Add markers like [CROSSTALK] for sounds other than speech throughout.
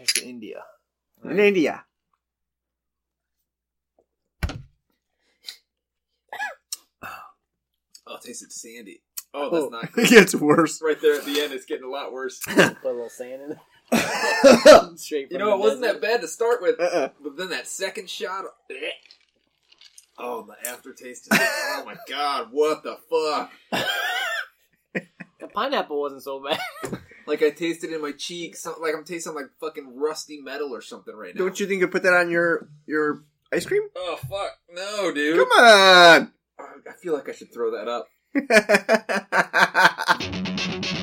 Here's to India. In India. Oh, it tasted sandy. Oh, that's Oh. not [LAUGHS] It gets worse. right there at the end, it's getting a lot worse. [LAUGHS] Put a little sand in it. [LAUGHS] Straight You from know, it the wasn't desert. that bad to start with, Uh-uh. but then that second shot. eh. Oh, the aftertaste. Is, oh my god, what the fuck? The pineapple wasn't so bad. Like I tasted it in my cheek, some, like I'm tasting like fucking rusty metal or something right now. Don't you think you put that on your your ice cream? Oh fuck, no, dude. Come on. I feel like I should throw that up. [LAUGHS]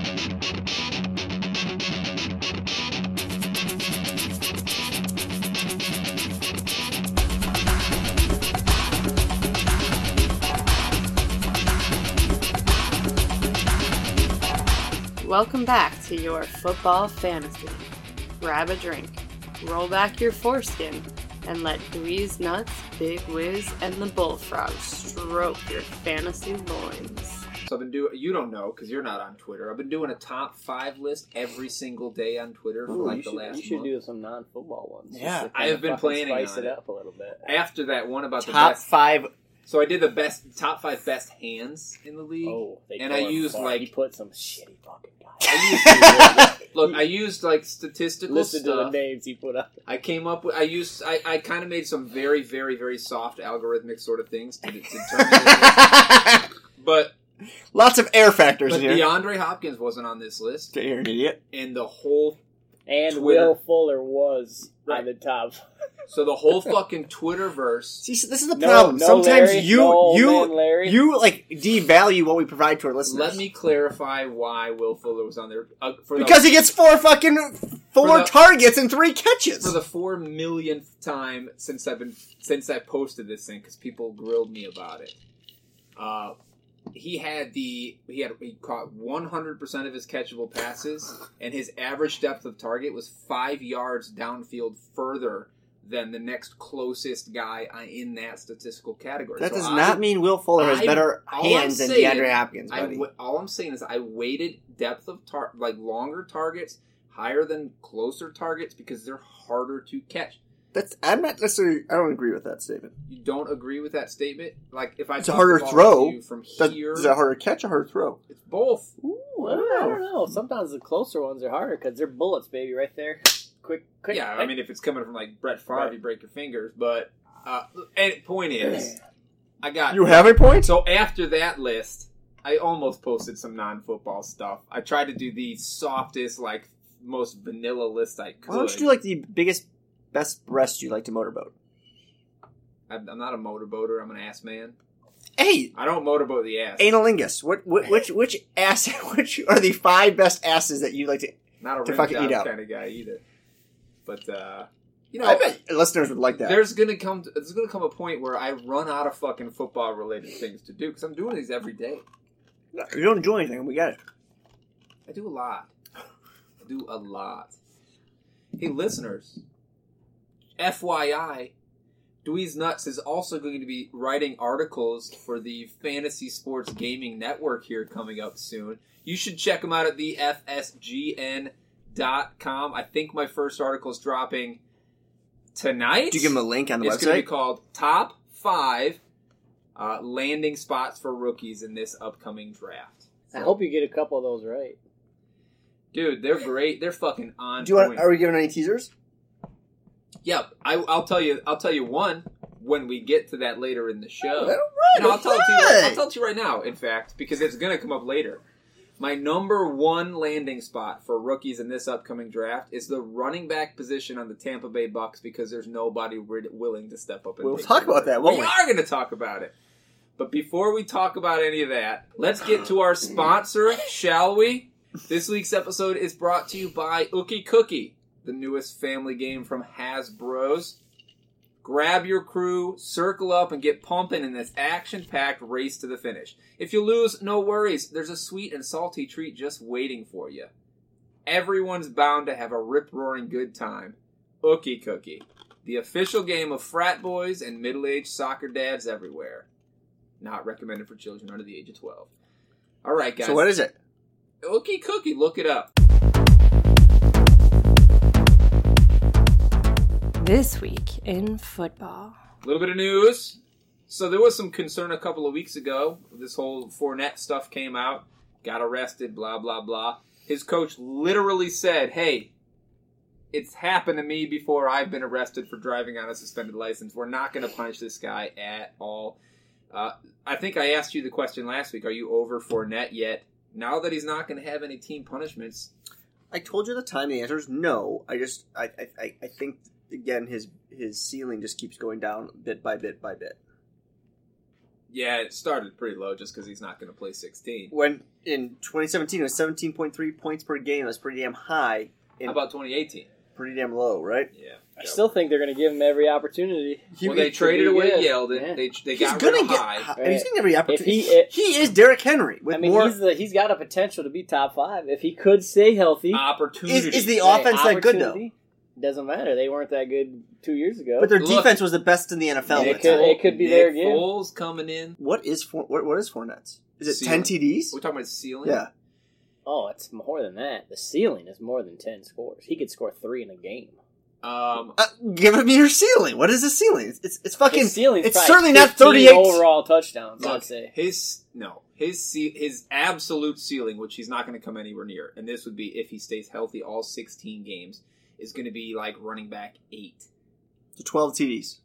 Welcome back to your football fantasy. Grab a drink, roll back your foreskin, and let DweezeNutz, Big Wiz, and the Bullfrog stroke your fantasy loins. So I've been doing. You don't know because you're not on Twitter. I've been doing a top five list every single day on Twitter for Ooh, like the should, last you should month. do some non-football ones. Yeah, I have been fucking planning spice on it it. up a little bit. After that one about the Top best, five. so I did the best top five best hands in the league. Oh, they And I used, far. like- he put some shitty fucking guys. I used [LAUGHS] look. I used like statistical Listen to the stuff. names he put up. I came up with. I used. I, I kind of made some very, very, very soft algorithmic sort of things to, to determine. [LAUGHS] but Lots of air factors but in here. DeAndre Hopkins wasn't on this list, Okay, You're an idiot. and the whole And Twitter. Will Fuller was Right. on the top. So the whole fucking Twitterverse. [LAUGHS] See, so this is the No, problem. no, Sometimes Larry. you No, you man Larry. you like devalue what we provide to our listeners. Let me clarify why Will Fuller was on there. Uh, for because the, he gets four fucking four For the- targets and three catches. for the four millionth time since I've been since I posted this thing because people grilled me about it. Uh, he had the he had he caught 100 percent of his catchable passes, and his average depth of target was five yards downfield further than the next closest guy in that statistical category. that So does I- not mean Will Fuller has I- better all I'm hands than saying- DeAndre Hopkins, buddy. w- all I'm saying is I weighted depth of tar- like longer targets higher than closer targets because they're harder to catch. That's I'm not necessarily. I don't agree with that statement. You don't agree with that statement? Like if I It's a harder throw. you from That, here, is that harder catch or harder throw? it's both. Ooh, I don't know. Sometimes the closer ones are harder because they're bullets, baby, right there. Quick, quick. Yeah, I mean if it's coming from like Brett Favre, Right. you break your fingers. But uh, and point is, I got You have a point. So after that list, I almost posted some non-football stuff. I tried to do the softest, like most vanilla list I could. Why don't you do like the biggest, best breast you like to motorboat? I'm I'm not a motorboater. I'm an ass man. Hey, I don't motorboat the ass. analingus. What, what which which ass? [LAUGHS] Which are the five best asses that you like to? not a to fucking eat out. kind of guy either. But uh, you know, I bet listeners would like that. there's gonna come there's gonna come a point where I run out of fucking football related things to do because I'm doing these every day. you don't enjoy anything. We got it. I do a lot. I do a lot. Hey, listeners. FYI, DweezeNutz is also going to be writing articles for the Fantasy Sports Gaming Network here coming up soon. You should check them out at the FSGN.com. I think my first article is dropping tonight. Did you give them a link on the website? It's going to be called Top 5 uh, Landing Spots for Rookies in this upcoming draft. I hope you get a couple of those right. Dude, they're great. They're fucking on Do you want? point. Are we giving any teasers? Yep, I, I'll tell you. I'll tell you one when we get to that later in the show. All right, And I'll tell it to you. I'll tell it to you right now. In fact, because it's going to come up later. My number one landing spot for rookies in this upcoming draft is the running back position on the Tampa Bay Bucks because there's nobody wi- willing to step up. And We'll talk about that, we we? are going to talk about it. But before we talk about any of that, let's get to our sponsor, shall we? This week's episode is brought to you by Ookie Cookie, the newest family game from Hasbro's. Grab your crew, circle up, and get pumping in this action packed race to the finish. If you lose, no worries. There's a sweet and salty treat just waiting for you. Everyone's bound to have a rip roaring good time. Ookie Cookie, the official game of frat boys and middle aged soccer dads everywhere. Not recommended for children under the age of 12. All right, guys. So what is it? Ookie Cookie, look it up. This week in football. A little bit of news. So there was some concern a couple of weeks ago. This whole Fournette stuff came out. Got arrested. Blah blah blah. His coach literally said, "Hey, it's happened to me before. I've been arrested for driving on a suspended license. We're not going to punish this guy at all." Uh, I think I asked you the question last week. Are you over Fournette yet? Now that he's not going to have any team punishments, I told you at the time the answer is no. I just I I, I- I think again his his ceiling just keeps going down bit by bit by bit. yeah, it started pretty low just because he's not going to play 16. When in 2017 it was 17.3 points per game. That's pretty damn high. How about 2018? Pretty damn low, right? Yeah, I still think they're going to give him every opportunity. He- well, they traded away good. Yeldon. Yeah. They they He's got gonna rid of get. Hyde. hi- He's gonna every opportunity. he- if- he is Derrick Henry with I mean, more. he's the, he's got a potential to be top five if he could stay healthy. Opportunity. Is, is the Hey, offense that good though? Opportunity, Doesn't matter. They weren't that good two years ago. But their Look. defense was the best in the NFL. It could- it could be Nick there again. Foles coming in. What is for, what, what is Fournette's? Is it Ceiling. ten TDs? We're talking about ceiling. Yeah. oh, it's more than that. The ceiling is more than ten scores. He could score three in a game. Um, Uh, give me your ceiling. What is the ceiling? It's it's, it's fucking. His ceiling's it's certainly not 15 38. overall touchdowns. look, I'd say. his no his ce- his absolute ceiling, which he's not going to come anywhere near, and this would be if he stays healthy all 16 games, is going to be like running back eight. to 12 TDs.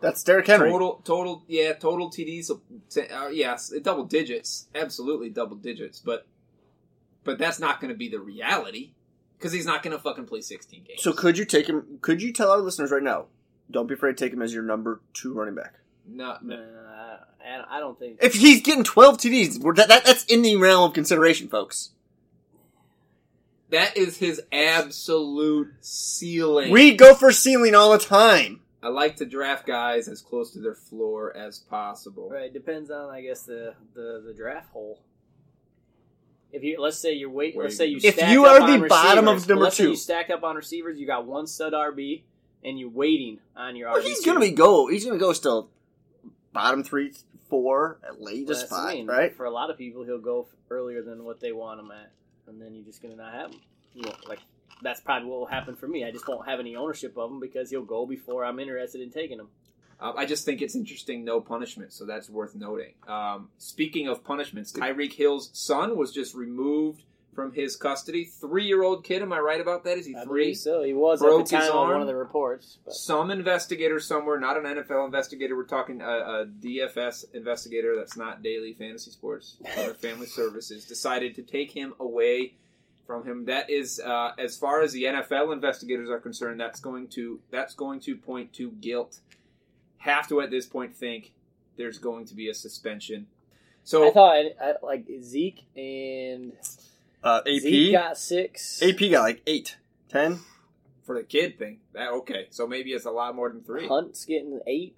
That's Derrick Henry. Total, total, yeah, total TDs. Uh, yes, double digits, absolutely double digits, but but that's not going to be the reality because he's not going to fucking play 16 games. So could you take him? Could you tell our listeners right now? Don't be afraid to take him as your number two running back. no, Nah, no. I I don't think. If he's getting 12 TDs, that, that that's in the realm of consideration, folks. That is his absolute ceiling. We go for ceiling all the time. I like to draft guys as close to their floor as possible. Right, depends on I guess the the, the draft hole. If you let's say you're waiting, Where let's you- say you If stacked you up are the on bottom of receivers. number let's say two. you stacked up on receivers, you got one stud RB, and you're waiting on your Well, RB. he's gonna be go. He's gonna go still bottom three, four, at latest That's what I five, mean. right? For a lot of people, he'll go earlier than what they want him at, and then you're just gonna not have them. You won't, like that's probably what will happen for me. I just won't have any ownership of him because he'll go before I'm interested in taking him. Um, I just think it's interesting, no punishment, so that's worth noting. Um, speaking of punishments, Tyreek Hill's son was just removed from his custody. Three-year-old kid, am I right about that? Is he I three? so. He was Broke at the time arm? one of the reports. But. Some investigator somewhere, not an NFL investigator, we're talking a, a DFS investigator that's not daily fantasy sports, other family [LAUGHS] services, decided to take him away from him. That is, uh, as far as the NFL investigators are concerned, that's going to that's going to point to guilt. Have to at this point think there's going to be a suspension. So I thought I, like Zeke and Uh, Zeke AP, got six. AP got like eight, ten. for the kid thing, that okay. So maybe it's a lot more than three. Hunt's getting eight.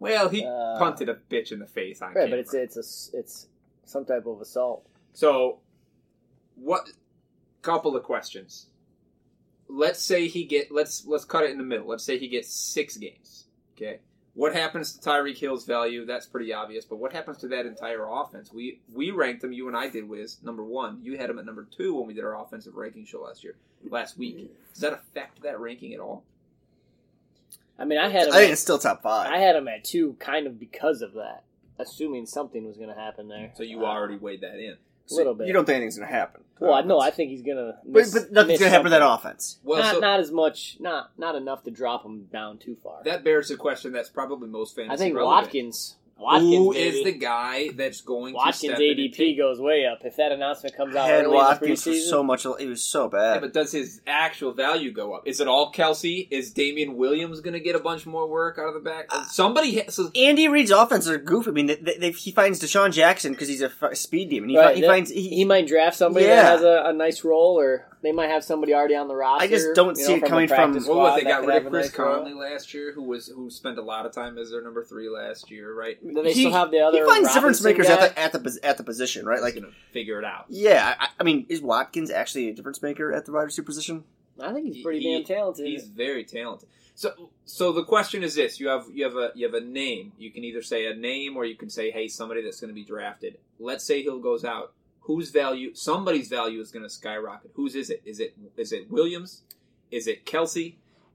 Well, he Uh, punted a bitch in the face on Right, camera. but it's it's a s- it's some type of assault. So, what? Couple of questions. Let's say he get let's let's cut it in the middle. Let's say he gets six games. Okay, what happens to Tyreek Hill's value? That's pretty obvious. But what happens to that entire offense? We we ranked them. You and I did. Wiz number one. You had them at number two when we did our offensive ranking show last year, last week. Does that affect that ranking at all? I mean, I had him. I think at, it's still top five. I had them at two, kind of because of that, assuming something was going to happen there. So you Uh, already weighed that in. A little bit. You don't think anything's gonna happen? well, I know. I think he's going to. But, but nothing's gonna happen to that offense. Well, not, so not as much. Not not enough to drop him down too far. that bears a question that's probably most fantasy I think relevant. Watkins. Watkins Who baby. is the guy that's going Watkins to step ADP take- goes way up. If that announcement comes out Had early Watkins in the preseason, so much. It was so Yeah, bad. but does his actual value go up? Is it all Kelce? Is Damien Williams going to get a bunch more work out of the back? Uh, Somebody has. So, Andy Reid's offenses are goofy. I mean, they, they, he finds DeSean Jackson because he's a f- speed demon. He, Right, fi- he that- finds he, he, might draft somebody Yeah. that has a, a nice role, or they might have somebody already on the roster. I just don't you see know, it from coming from- practice what was they got rid of Chris nice. Conley last year, who was who spent a lot of time as their number three last year, right? Then they he, still have the other. he finds difference makers guy. at the at the at the position, right? Like, Like, going to figure it out. yeah, I, I mean, is Watkins actually a difference maker at the wide receiver position? I think he's pretty He- damn talented. He's very talented. So, so the question is this: you have you have a you have a name. You can either say a name or you can say, "Hey, somebody that's going to be drafted." Let's say Hill goes out. Whose value? Somebody's value is going to skyrocket. Whose is it? Is it is it Williams? Is it Kelce?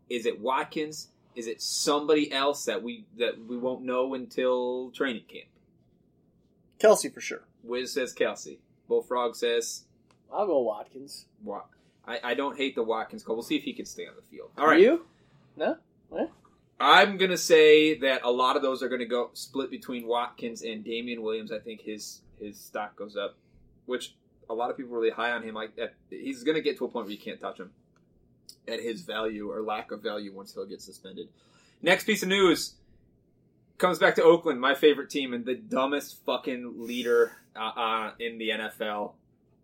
Is it Watkins? Is it somebody else that we that we won't know until training camp? Kelce for sure. Wiz says Kelce. Bullfrog says I'll go Watkins. Wa- I, I don't hate the Watkins call. We'll see if he can stay on the field. All right. You? No? What? I'm gonna say that a lot of those are gonna go split between Watkins and Damien Williams. I think his his stock goes up, which a lot of people really high on him. Like he's gonna get to a point where you can't touch him at his value or lack of value once he'll get suspended. Next piece of news comes back to Oakland, my favorite team, and the dumbest fucking leader uh, uh, in the NFL.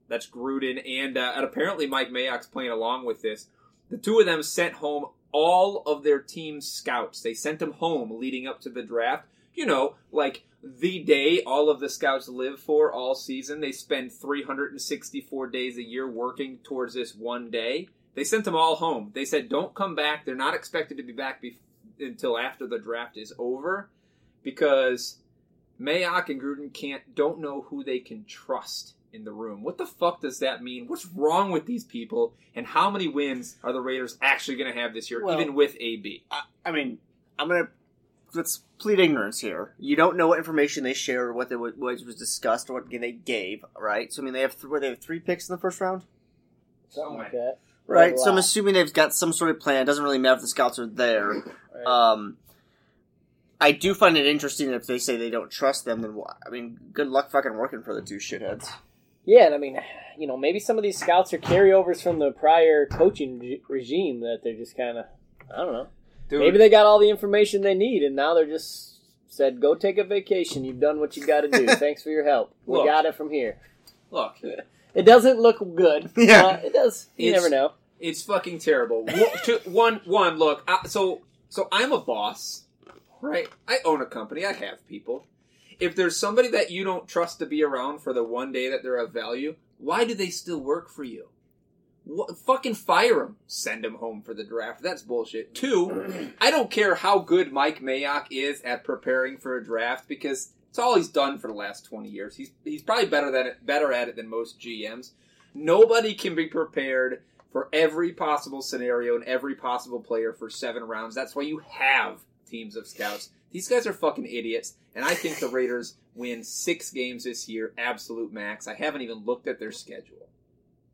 That's Gruden, and uh, and apparently Mike Mayock's playing along with this. The two of them sent home all of their team's scouts. They sent them home leading up to the draft. You know, like the day all of the scouts live for all season. They spend 364 days a year working towards this one day. They sent them all home. They said, "Don't come back. They're not expected to be back be- until after the draft is over, because Mayock and Gruden can't don't know who they can trust in the room. What the fuck does that mean? What's wrong with these people? And how many wins are the Raiders actually going to have this year, Well- even with AB? I, I mean, I'm gonna let's plead ignorance here. You don't know what information they share or what they, what was discussed, or what they gave, right? So I mean, they have th- where they have three picks in the first round, Something like that. right? So I'm assuming they've got some sort of plan. It doesn't really matter if the scouts are there. Right. Um, I do find it interesting if they say they don't trust them. Then what? I mean, good luck fucking working for the two shitheads. Yeah, and I mean, you know, maybe some of these scouts are carryovers from the prior coaching reg- regime that they're just kind of, I don't know. Dude, Maybe they got all the information they need, and now they're just said, "Go take a vacation. You've done what you got to do. [LAUGHS] Thanks for your help. We Look. got it from here." look, [LAUGHS] It doesn't look good. [LAUGHS] Yeah. it does. You It's- never know. it's fucking terrible. one, one. look, I, so so I'm a boss, right? I own a company. I have people. If there's somebody that you don't trust to be around for the one day that they're of value, why do they still work for you? Fucking fire him. Send him home for the draft. That's bullshit. Two, I don't care how good Mike Mayock is at preparing for a draft because it's all he's done for the last 20 years. He's he's probably better than better at it than most GMs. Nobody can be prepared for every possible scenario and every possible player for seven rounds. That's why you have teams of scouts. These guys are fucking idiots, and I think the Raiders win six games this year, absolute max. I haven't even looked at their schedule.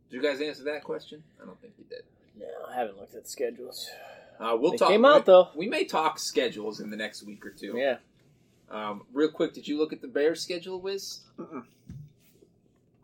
Did you guys answer that question? I don't think you did. No, I haven't looked at the schedules. Uh, we'll They talk. came out, though. We may talk schedules in the next week or two. Yeah. Um, real quick, did you look at the Bears schedule, Wiz?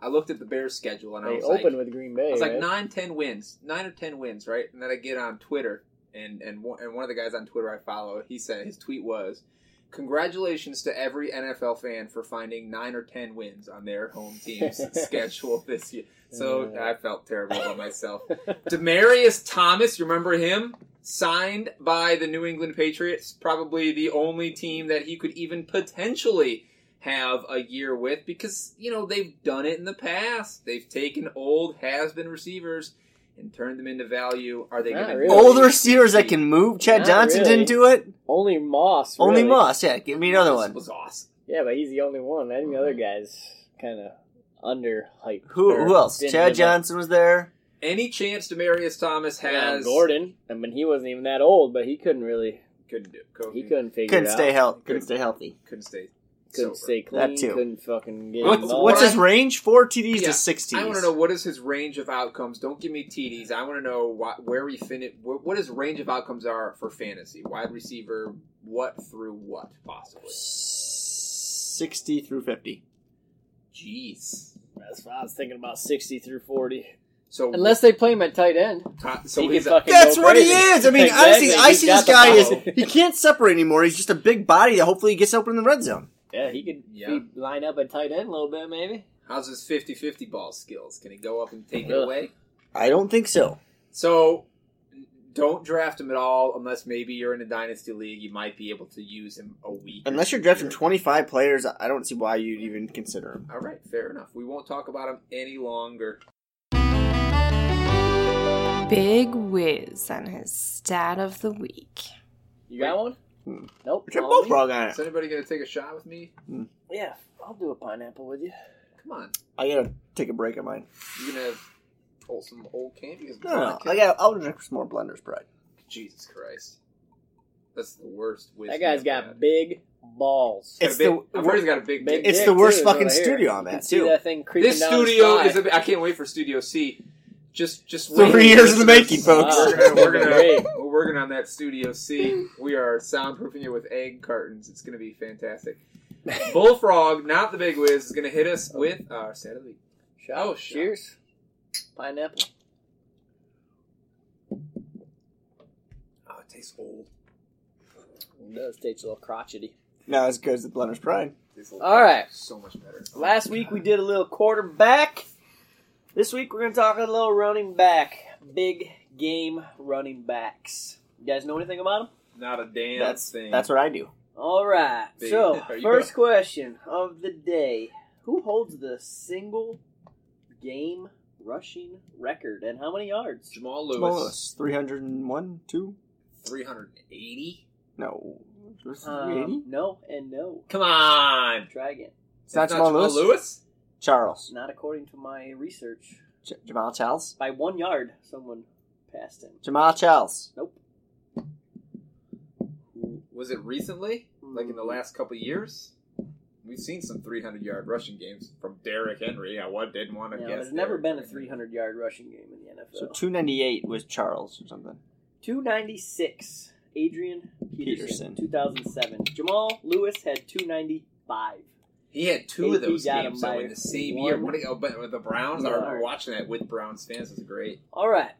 I looked at the Bears schedule and I They was open like, with Green Bay. I was like right? nine, ten wins, nine or ten wins, right? And then I get on Twitter, and and one, and one of the guys on Twitter I follow, he said his tweet was, "Congratulations to every NFL fan for finding nine or ten wins on their home team's [LAUGHS] schedule this year." So. I felt terrible about [LAUGHS] myself. Demaryius Thomas, you remember him? Signed by the New England Patriots, probably the only team that he could even potentially have a year with because, you know, they've done it in the past. They've taken old has been receivers and turned them into value. Are they going to really. Older receivers that can move. Chad Not Johnson really. didn't do it. Only Moss. Only really. Moss. Yeah, give me another one. was awesome. Yeah, but he's the only one. Any mm-hmm. other guys kind of under hype. Who who else? Chad Johnson was there. Any chance Demaryius Thomas has Gordon. I mean, he wasn't even that old, but he couldn't really. couldn't do it. He couldn't figure Couldn't it stay out. healthy. Couldn't stay healthy. couldn't stay. Couldn't sober. stay That too. Couldn't fucking get What's, what's his range? Four TDs Yeah, to six TDs. I want to know what is his range of outcomes. Don't give me TDs. I want to know what, where he finished. What, what his range of outcomes are for fantasy. Wide receiver, what through what possibly. Sixty through fifty. Jeez. That's what I was thinking about sixty through forty. So Unless they play him at tight end, top, so he he's a, That's what he is. I mean, Exactly. honestly, I He's see got this the guy is ball. he can't separate anymore. He's just a big body that hopefully he gets open in the red zone. Yeah, he could Yeah. be line up at tight end a little bit, maybe. how's his 50-50 ball skills? Can he go up and take it Ugh. away? I don't think so. So don't draft him at all unless maybe you're in a dynasty league. You might be able to use him a week. Unless you're drafting here. 25 players, I don't see why you'd even consider him. All right, fair enough. We won't talk about him any longer. Big whiz on his stat of the week. You got one? Hmm. Nope. But you're both wrong on Is it. anybody going to take a shot with me? Yeah, I'll do a pineapple with you. Come on. I gotta take a break on mine. You gonna pull some old candy? No, no, I got. I'll drink some more Blender's Pride. Jesus Christ. That's the worst. Wiz That guy's we've got had. big balls. Got a It's big, the- I've heard he's got a big, Big dick. It's the worst too, is fucking what I hear. studio on You that, see too. that thing creeping This down his studio thigh. is. A, I can't wait for Studio C. Just, just Three wait. years in the making, folks. Wow. We're gonna, we're gonna, [LAUGHS] Great. we're working on that Studio C. We are soundproofing it with egg cartons. It's gonna be fantastic. [LAUGHS] Bullfrog, not the big whiz, is gonna hit us oh. with our stat of the week. Shot. Oh, shot. cheers. Pineapple. Oh, it tastes old. It does taste a little crotchety. Not as good as the Blender's Pride. It tastes a All right. so much better. Last week we did a little quarterback. This week we're going to talk a little running back. Big game running backs. You guys know anything about them? Not a damn That's thing. that's what I do. All right. Big- So, [LAUGHS] Are you first question of the day Who holds the single game rushing record and how many yards? Jamal Lewis, Jamal Lewis, 301, 2? 380. No. Was it Um, 380? no and no. Come on. Try again. It's not It's Jamal Lewis? Lewis? Charles. Not according to my research. J- Jamaal Charles? By one yard, someone passed him. Jamaal Charles. Nope. Was it recently? Like in the Mm. last couple years? We've seen some 300 yard rushing games from Derrick Henry. I wa- didn't want to Yeah, guess. there's never been a 300 yard rushing game in the NFL. So 298 was Charles or something. 296, Adrian Peterson. Peterson, 2007. Jamal Lewis had 295. He had two of those games though in the same one year. What you, oh, but the Browns, I remember watching that with Browns fans. is great. All right.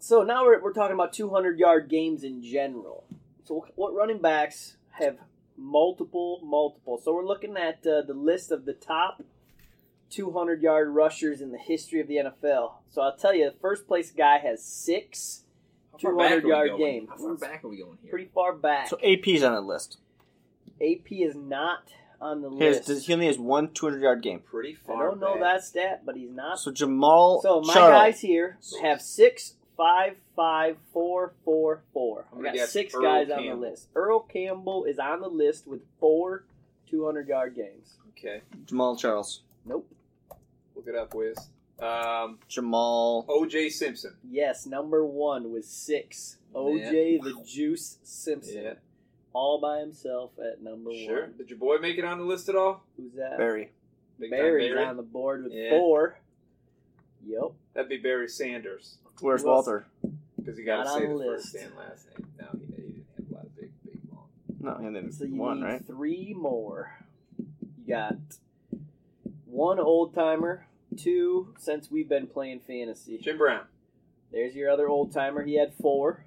So now we're, we're talking about 200 yard games in general. So what running backs have multiple, multiple? So we're looking at uh, the list of the top 200 yard rushers in the history of the NFL. So I'll tell you, the first place guy has six, How far back 200 are we yard games. How far back are we going here? pretty far back. So AP's on the list. AP is not on the He, list. does- he only has one 200 yard game. Pretty far. I far. don't know back. that stat, but he's not. So Jamal So my Charles. guys here have six, five, five, four, four, four. I'm gonna got six Earl guys on the list. Earl Campbell is on the list with four 200 yard games. Okay, Jamaal Charles. Nope. look it up, Wiz. Um, Jamal. O.J. Simpson. Yes, number one was six. OJ the Juice Simpson. Yeah, All by himself at number one. sure. one. Did your boy make it on the list at all? Who's that? Barry. Big Barry's Barry? on the board with Yeah. four. Yep. That'd be Barry Sanders Where's Who else? Walter? because you got Not to on say the the list. first and last name. No, he, he didn't have a lot of big, big long. No, and then So you one, need right? three more. You got one old timer, two since we've been playing fantasy. Jim Brown. There's your other old timer. He had four.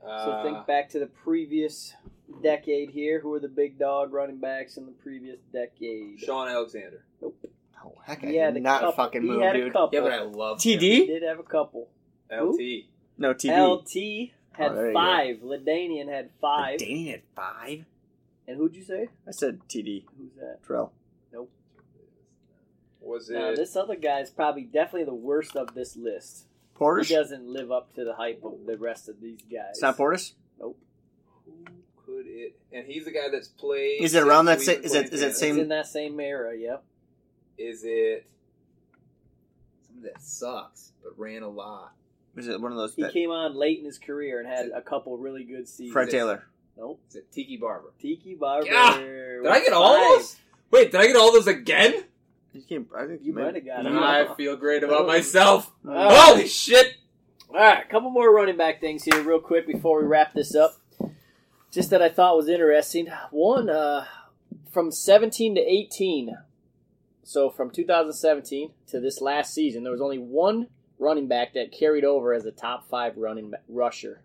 So Uh, think back to the previous decade here. Who were the big dog running backs in the previous decade? Shaun Alexander. Oh, heck, I He had did a not couple. fucking he move, had a dude. couple. Yeah, but I love He TD? did have a couple. LT. No, TD. LT had Oh, there you go. five. LaDainian had five. Danny had five? And who'd you say? I said TD. Who's that? Trell. Nope. Was it? Now this other guy is probably definitely the worst of this list. He Portis? doesn't live up to the hype of the rest of these guys. It's not Portis? Who could it? And he's the guy that's played. Is it around that since sa- is it- is playing it It's same- in that same era, yep. Is it? Somebody that sucks but ran a lot. Is it one of those? He That, came on late in his career and had a couple really good seasons. Fred Taylor. Nope. Is it Tiki Barber? Tiki Barber. Yeah. Did I get all Five. those? Wait, did I get all those again? He came, I think You maybe- might have got it. I feel great about myself. Oh. Holy shit! All right, a couple more running back things here, real quick, before we wrap this up. Just that I thought was interesting. One, uh, from 17 to 18, so from 2017 to this last season, there was only one running back that carried over as a top five running ba- rusher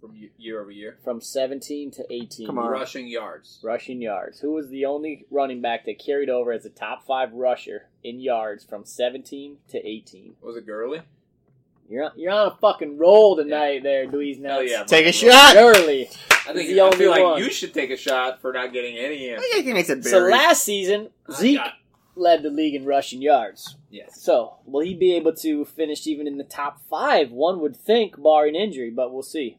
From year over year, from 17 to 18. Come on. rushing yards. Rushing yards. Who was the only running back that carried over as a top five rusher in yards from 17 to 18? Was it Gurley? You're on, you're on a fucking roll tonight, there, Dweez Hell Nuts. yeah! Take a shot! Surely. I think He's the I only feel like one. you should take a shot for not getting any in. I think he makes it So Barry. last season, I Zeke got- led the league in rushing yards. Yes. So will he be able to finish even in the top five? One would think, barring injury, but we'll see.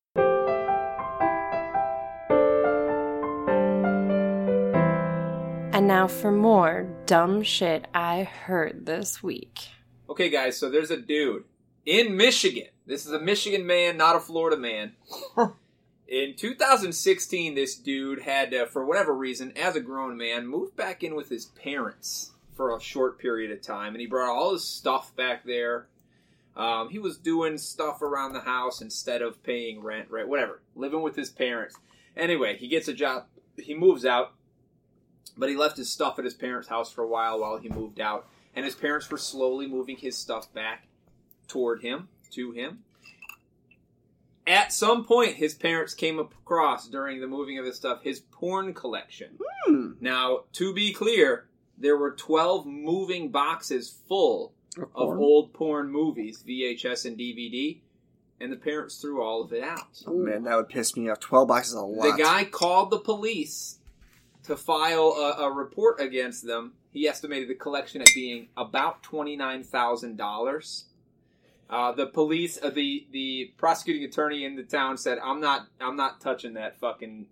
And now for more dumb shit I heard this week. Okay, guys. So there's a dude in Michigan. This is a Michigan man, not a Florida man. [LAUGHS] In 2016, this dude had, to, for whatever reason, as a grown man, moved back in with his parents for a short period of time, and he brought all his stuff back there. Um, he was doing stuff around the house instead of paying rent, right? Whatever, living with his parents. Anyway, he gets a job. He moves out, but he left his stuff at his parents' house for a while while he moved out, and his parents were slowly moving his stuff back toward him, to him. At some point, his parents came across during the moving of his stuff his porn collection. Hmm. Now, to be clear, there were 12 moving boxes full of porn? old porn movies, VHS and DVD, and the parents threw all of it out. Oh, man, that would piss me off. Twelve boxes is a lot. The guy called the police to file a, a report against them. He estimated the collection at being about twenty nine thousand dollars. Uh, the police, uh, the the prosecuting attorney in the town said, "I'm not, I'm not touching that fucking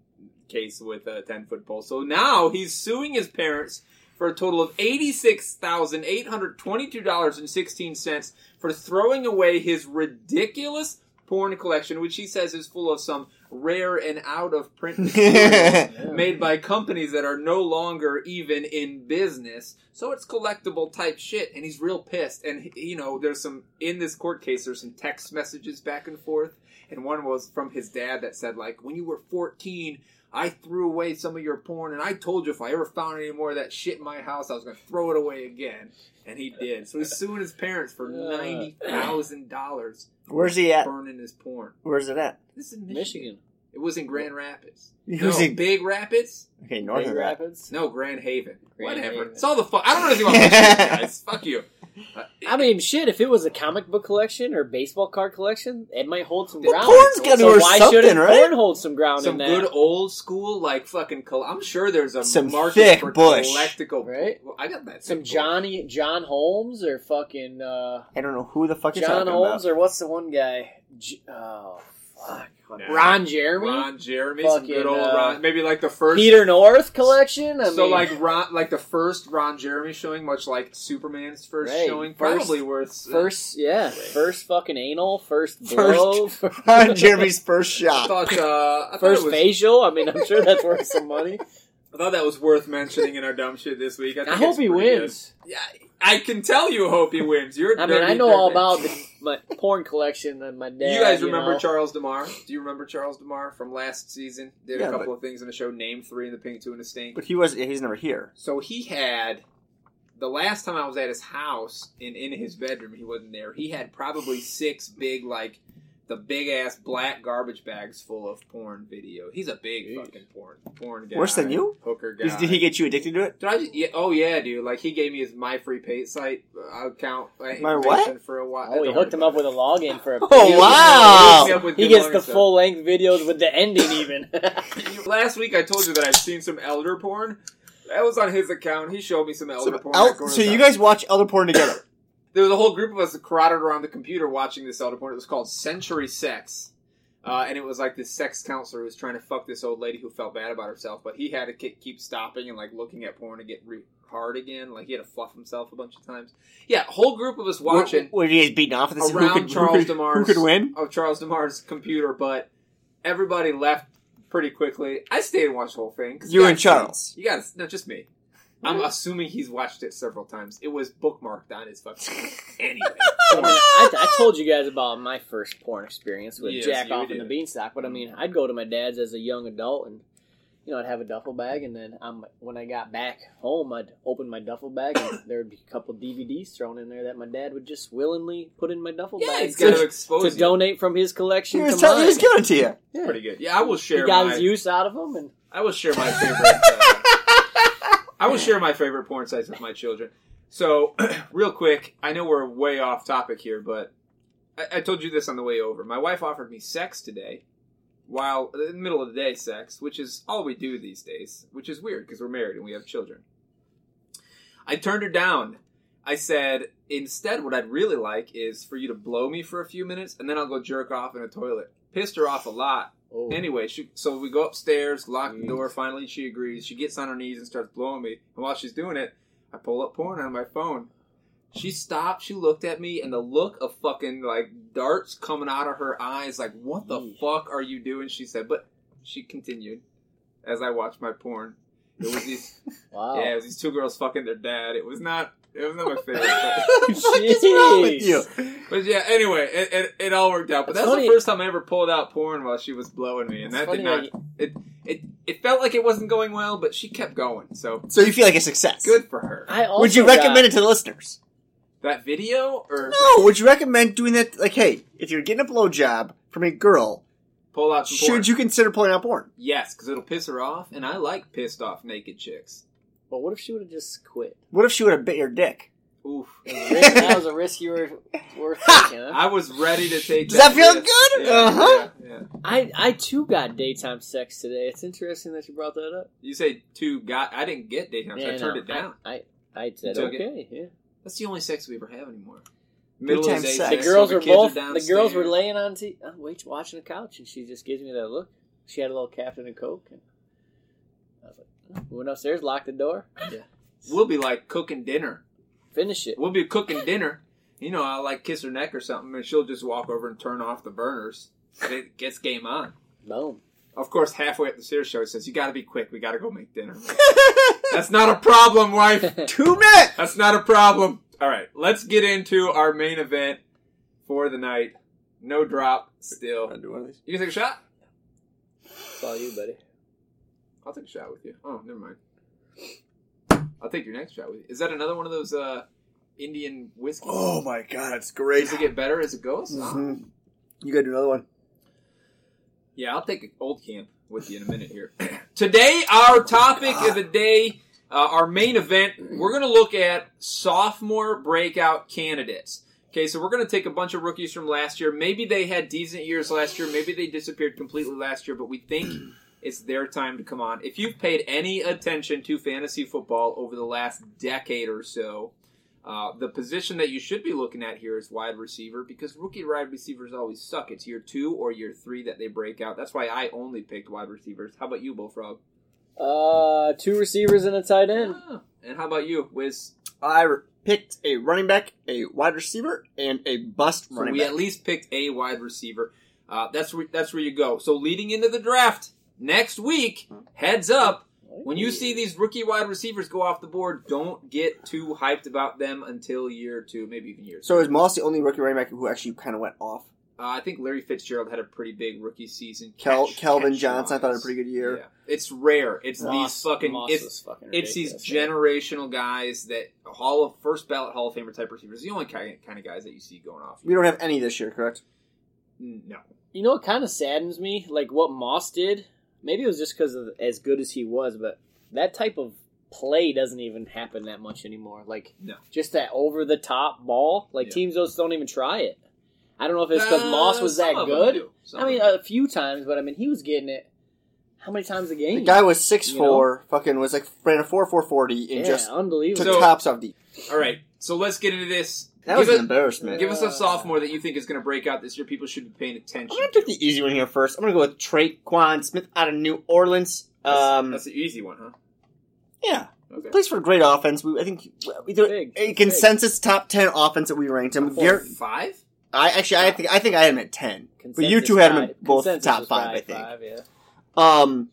case with a ten foot pole." So now he's suing his parents for a total of eighty six thousand eight hundred twenty two dollars and sixteen cents for throwing away his ridiculous porn collection, which he says is full of some rare and out of print [LAUGHS] material made by companies that are no longer even in business. So it's collectible type shit, and he's real pissed. And you know, there's some in this court case. There's some text messages back and forth, and one was from his dad that said like, "When you were 14." I threw away some of your porn, and I told you if I ever found any more of that shit in my house, I was going to throw it away again. And he did. So he's suing his parents for ninety thousand dollars Where's he at? burning his porn. Where's it at? This is Michigan. Michigan. It was in Grand Rapids. He No, was in- Big Rapids. Okay, Northern Big. Rapids. No, Grand Haven. Grand Whatever. Haven. It's all the fuck. I don't know anything about [LAUGHS] Michigan, guys. Fuck you. I mean, shit. If it was a comic book collection or baseball card collection, it might hold some ground. porn's gotta so worth why shouldn't right? porn hold some ground some in that? good old school, like fucking. Col- I'm sure there's a Some market thick for bush. collectible. Right? Well, I got that. Some thick bush. Johnny John Holmes or fucking uh, I don't know who the fuck you're John talking Holmes about. or what's the one guy? J- oh fuck, Nah. Ron Jeremy, Ron Jeremy, some good old uh, Ron. Maybe like the first Peter North collection. I so mean, like Ron, like the first Ron Jeremy showing, much like Superman's first Right. showing, First- probably worth first, yeah, first fucking anal, first [LAUGHS] First- blow, [LAUGHS] Ron Jeremy's first I shot. thought, uh, I first was, facial. I mean, I'm sure that's worth some money. [LAUGHS] I thought that was worth mentioning in our dumb shit this week. I, I hope he pretty good. wins. Yeah, I can tell you hope he wins. You're. a I mean, I know all about the, my porn collection and my dad. you guys remember know. Charles Demar? Do you remember Charles Demar from last season? Did Yeah, a couple but- of things in the show. Name three in the Pink Two in the Stink. But he was he's never here. So he had the last time I was at his house and in his bedroom, he wasn't there. He had probably six big like the big ass black garbage bags full of porn video. He's a big Jeez. fucking porn porn guy. Worse than you? hooker guy. Did he get you addicted to it? Did I just, yeah, oh yeah, dude. Like he gave me his my free pay site uh, account uh, My information what? for a while. Oh, he hooked him up with a login for a. [LAUGHS] Oh, wow. He hooked me up with He gets long the stuff. full length videos with the ending even. [LAUGHS] [LAUGHS] Last week I told you that I've seen some elder porn. That was on his account. He showed me some elder So, porn. El- so you guys watch elder porn together? There was a whole group of us that crowded around the computer watching this elder porn. It was called Century Sex. Uh, and it was like this sex counselor who was trying to fuck this old lady who felt bad about herself, but he had to ke- keep stopping and like looking at porn to get re- hard again. Like he had to fluff himself a bunch of times. Yeah, whole group of us watching Were, were you guys beating off at this? around who could, Charles who could, DeMar's Who could win? of Charles Demar's computer, but everybody left pretty quickly. I stayed and watched the whole thing. You and Charles. You got no, just me. I'm assuming he's watched it several times. It was bookmarked on his fucking [LAUGHS] anyway. I, I, [LAUGHS] I told you guys about my first porn experience with Yes, Jack you off in did. the beanstalk, but I mean, I'd go to my dad's as a young adult, and you know, I'd have a duffel bag, and then um, when I got back home, I'd open my duffel bag, and [COUGHS] there would be a couple DVDs thrown in there that my dad would just willingly put in my duffel Yeah, bag he's got to to, expose to you. donate from his He collection was, to telling, mine. he was giving it to you. Yeah. Pretty good. Yeah, I will He share. got my, his use out of them, and I will share my [LAUGHS] favorite. Uh, I will share my favorite porn sites with my children. So, [CLEARS THROAT] real quick, I know we're way off topic here, but I, I told you this on the way over. My wife offered me sex today, while in the middle of the day sex, which is all we do these days, which is weird because we're married and we have children. I turned her down. I said, instead, what I'd really like is for you to blow me for a few minutes, and then I'll go jerk off in a toilet. Pissed her off a lot. Oh, Anyway, she, so we go upstairs, lock the door. Finally, she agrees. She gets on her knees and starts blowing me. And while she's doing it, I pull up porn on my phone. She stopped, she looked at me, and the look of fucking like darts coming out of her eyes, like, what the Yeesh. fuck are you doing? She said, but she continued as I watched my porn. It was these, [LAUGHS] Wow. yeah, it was these two girls fucking their dad. It was not, it was not my favorite. But, [LAUGHS] what is wrong with you? but yeah, anyway, it, it, it all worked out. But It's that's the first time I ever pulled out porn while she was blowing me, and It's that did not. how It, it it felt like it wasn't going well, but she kept going. So So you feel like a success? good for her. I also Would you got- recommend it to the listeners? That video or No. Would you recommend doing that? Like, hey, if you're getting a blowjob from a girl, pull out some should porn. you consider pulling out porn? Yes, because it'll piss her off, and I like pissed off naked chicks. But what if she would have just quit? What if she would have bit your dick? Oof. [LAUGHS] It was a risk- that was a risk you were worth taking. Huh? I was ready to take. Does that feel risk. good? Yeah, Uh-huh. yeah, yeah. I I too got daytime sex today. It's interesting that you brought that up. You say two got. I didn't get daytime. so I turned no, it down. I I, I said took it? okay. Yeah. That's the only sex we ever have anymore. Middle Daytime day sex. The girls so were both. are The girls were laying on t- uh, wait, watching the couch, and she just gives me that look. She had a little Captain and Coke. And I was like, oh. we went upstairs, locked the door, Yeah. [LAUGHS] We'll be like cooking dinner. finish it. We'll be cooking dinner. You know, I'll like kiss her neck or something, and she'll just walk over and turn off the burners. And it gets game on. Boom. Of course, halfway up the stairs show, it says, "You got to be quick. We got to go make dinner." [LAUGHS] That's not a problem, wife. [LAUGHS] Two minutes. That's not a problem. All right, let's get into our main event for the night. No drop, still. do one of these. You can take a shot. It's all you, buddy. I'll take a shot with you. Oh, never mind. I'll take your next shot with you. Is that another one of those uh, Indian whiskey? Oh my god, it's great. Does it get better as it goes? Mhm. You gotta do another one. Yeah, I'll take an old camp with you in a minute here. [COUGHS] Today, our topic of the day, uh, our main event, we're going to look at sophomore breakout candidates. Okay, so we're going to take a bunch of rookies from last year. Maybe they had decent years last year. Maybe they disappeared completely last year, but we think it's their time to come on. If you've paid any attention to fantasy football over the last decade or so, uh, the position that you should be looking at here is wide receiver because rookie wide receivers always suck. It's year two or year three that they break out. That's why I only picked wide receivers. How about you, Bullfrog? Uh, two receivers and a tight end. Ah, and how about you, Wiz? I re- picked a running back, a wide receiver, and a bust So running we back. at least picked a wide receiver. Uh, that's where that's where you go. So leading into the draft next week, heads up. When you see these rookie wide receivers go off the board, don't get too hyped about them until year two, maybe even year. so three. is Moss the only rookie running back who actually kind of went off? Uh, I think Larry Fitzgerald had a pretty big rookie season. Kel- catch- Calvin catch Johnson, I thought had a pretty good year. Yeah. It's rare. It's Moss- these fucking. Moss it's was fucking it's these ridiculous, man. generational guys that Hall of first ballot Hall of Famer type receivers. The only kind kind of guys that you see going off. We don't have any this year, correct? No. You know what kind of saddens me? Like what Moss did. Maybe it was just because of as good as he was, but that type of play doesn't even happen that much anymore. Like No. just that over the top ball. Like Yeah. teams just don't even try it. I don't know if it's because Uh, Moss was that good. I mean, a few times, but I mean, he was getting it. How many times a game? The guy was six You four, fucking was like ran a four four forty and yeah, just took unbelievable. So- tops off the. All right. So let's get into this. That give was an embarrassment. Give us a Uh, sophomore that you think is going to break out this year. People should be paying attention. I'm gonna pick the easy one here first. I'm gonna go with Tre'Quan Smith out of New Orleans. That's, Um, that's the easy one, huh? yeah, Okay. plays for a great offense. We, I think we do Big, a big. consensus top ten offense that we ranked him. Four, Garrett- five. I actually, I think, I think I had him at ten. But you two had him five- at both consensus top was five, I think. five, yeah. Um,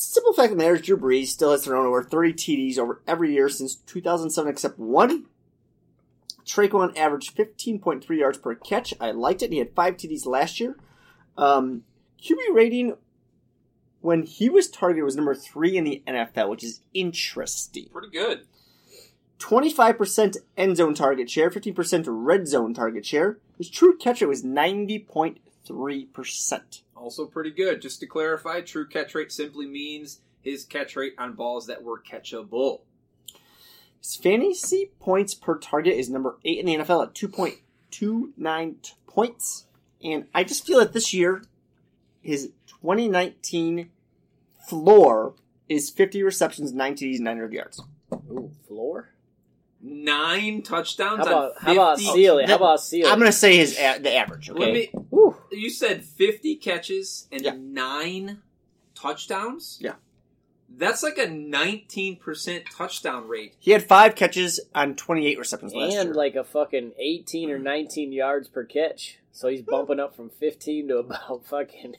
simple fact of the matter is Drew Brees still has thrown over 30 TDs over every year since 2007 except one. Tre'Quan averaged 15.3 yards per catch. I liked it. He had five TDs last year. Um, QB rating when he was targeted was number three in the NFL, which is interesting. Pretty good. 25% end zone target share, 15% red zone target share. His true catch rate was 90.3%. Also pretty good. Just to clarify, true catch rate simply means his catch rate on balls that were catchable. His fantasy points per target is number eight in the NFL at 2.29 points. And I just feel that this year, his 2019 floor is 50 receptions, 9 TDs, 900 yards. Ooh, floor. Nine touchdowns How about on how about 50 Sealy? How about Sealy? I'm going to say his a- the average, okay? Let me, Ooh, you said 50 catches and Yeah. nine touchdowns? Yeah. That's like a 19% touchdown rate. He had five catches on 28 receptions last and year. like a fucking 18 or 19 yards per catch. So he's bumping up from 15 to about [LAUGHS] fucking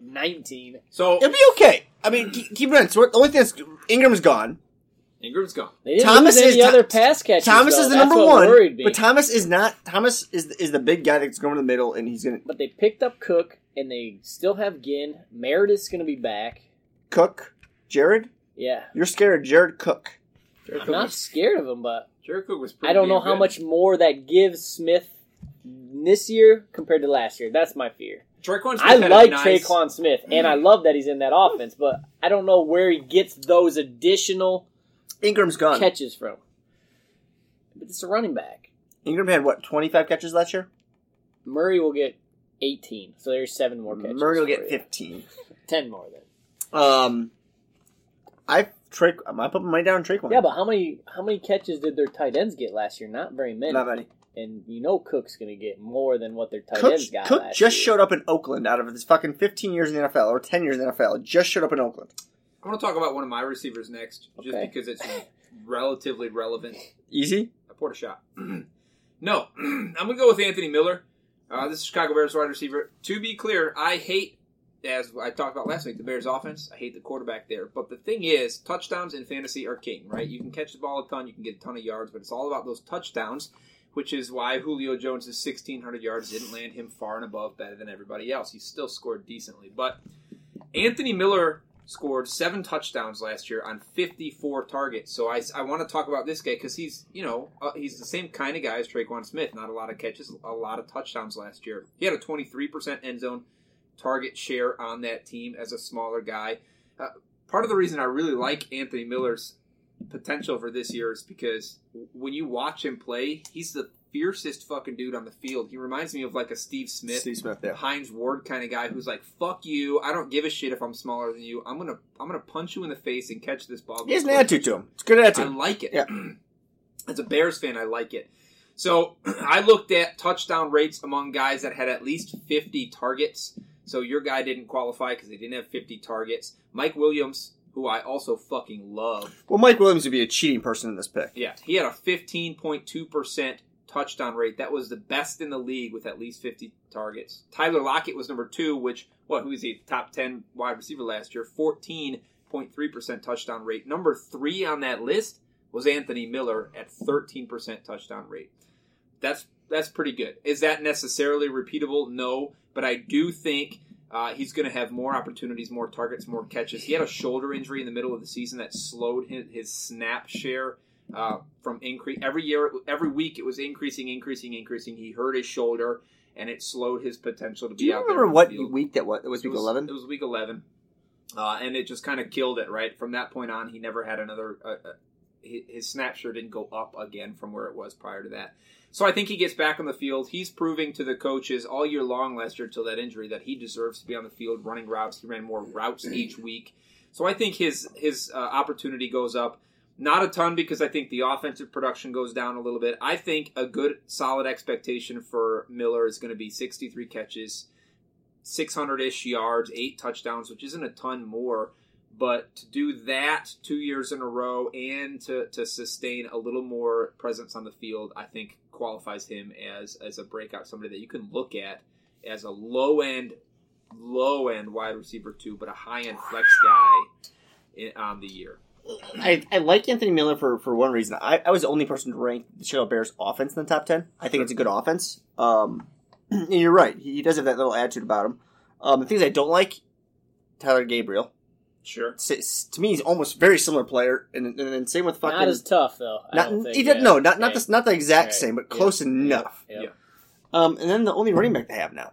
19. So It'll be okay. I mean, keep, keep in mind, so the only thing is Ingram's gone. Ingram's gone. They didn't Thomas lose any is- other pass catches. Thomas though. is the That's number what one, me. but Thomas is not. Thomas is is the big guy that's going to the middle, and he's going to But they picked up Cook, and they still have Ginn. Meredith's going to be back. cook. Jared, Yeah, you're scared of Jared Cook. Jared I'm Cook not was, scared of him, but Jared Cook was pretty I don't know damn how good. much more that gives Smith this year compared to last year. That's my fear. Tre'Quan Smith I had a like nice, Tre'Quan Smith, and I mm. love that he's in that offense, but I don't know where he gets those additional Ingram's gone. catches from. But it's a running back. Ingram had what 25 catches last year. Murray will get 18, so there's seven more catches. Murray will for get you. 15. [LAUGHS] 10 more then. Um, I Tra- I put money down on Tre'Quan. Yeah, but how many how many catches did their tight ends get last year? Not very many. not many. And you know Cook's going to get more than what their tight Cook, ends got Cook last just year. showed up in Oakland out of his fucking 15 years in the NFL or 10 years in the NFL. Just showed up in Oakland. I want to talk about one of my receivers next, just Okay. because it's [LAUGHS] relatively relevant. Easy. I poured a shot. [CLEARS THROAT] no, [CLEARS THROAT] I'm gonna go with Anthony Miller. Uh, this is Chicago Bears wide receiver. To be clear, I hate, as I talked about last week, the Bears offense. I hate the quarterback there. But the thing is, touchdowns in fantasy are king, right? You can catch the ball a ton, you can get a ton of yards, but it's all about those touchdowns, which is why Julio Jones' 1,600 yards didn't land him far and above better than everybody else. He still scored decently, but Anthony Miller scored seven touchdowns last year on 54 targets. So I, I want to talk about this guy because he's, you know, uh, he's the same kind of guy as Tre'Quan Smith. Not a lot of catches, a lot of touchdowns last year. He had a 23% end zone target share on that team as a smaller guy. Uh, part of the reason I really like Anthony Miller's potential for this year is because when you watch him play, he's the fiercest fucking dude on the field. He reminds me of like a Steve Smith. Steve Smith, yeah. Hines Ward kind of guy who's like, "Fuck you! I don't give a shit if I'm smaller than you. I'm gonna, I'm gonna punch you in the face and catch this ball." He has an attitude to him. It's a good I like it. Yeah. [CLEARS THROAT] As a Bears fan, I like it. So [CLEARS THROAT] I looked at touchdown rates among guys that had at least 50 targets. So your guy didn't qualify because they didn't have 50 targets. Mike Williams, who I also fucking love. Well, Mike Williams would be a cheating person in this pick. Yeah, he had a 15.2% touchdown rate. That was the best in the league with at least 50 targets. Tyler Lockett was number two, which, what, who is he? Top 10 wide receiver last year. 14.3% touchdown rate. Number three on that list was Anthony Miller at 13% touchdown rate. That's that's pretty good. Is that necessarily repeatable? No, but I do think uh, he's going to have more opportunities, more targets, more catches. He had a shoulder injury in the middle of the season that slowed his, his snap share uh, from increase every year, every week. It was increasing, increasing, increasing. He hurt his shoulder, and it slowed his potential to Do be you out there. remember the what field. week that was? It was week 11? It was week eleven, uh, and it just kind of killed it. Right from that point on, he never had another. Uh, uh, his, share didn't go up again from where it was prior to that. So I think he gets back on the field. He's proving to the coaches all year long last year till that injury that he deserves to be on the field running routes. He ran more routes each week. So I think his his uh, opportunity goes up. Not a ton because I think the offensive production goes down a little bit. I think a good solid expectation for Miller is going to be 63 catches, 600 ish yards, eight touchdowns, which isn't a ton more. But to do that two years in a row and to, to sustain a little more presence on the field, I think qualifies him as as a breakout, somebody that you can look at as a low end, low end wide receiver too, but a high end flex guy on the year. I, I like Anthony Miller for, for one reason. I, I was the only person to rank the Chicago Bears offense in the top 10. I think it's a good offense. Um, [CLEARS THROAT] and you're right. He, he does have that little attitude about him. Um, the things I don't like, Taylor Gabriel. Sure. S- s- To me, he's almost very similar player. And, and, and same with fucking. Not as tough though. I not, don't think, he did, yeah. no, not, not, Okay. the, not the exact Right. same, but Yeah. close enough. Yeah. Yeah. Um, and then the only running back they have now.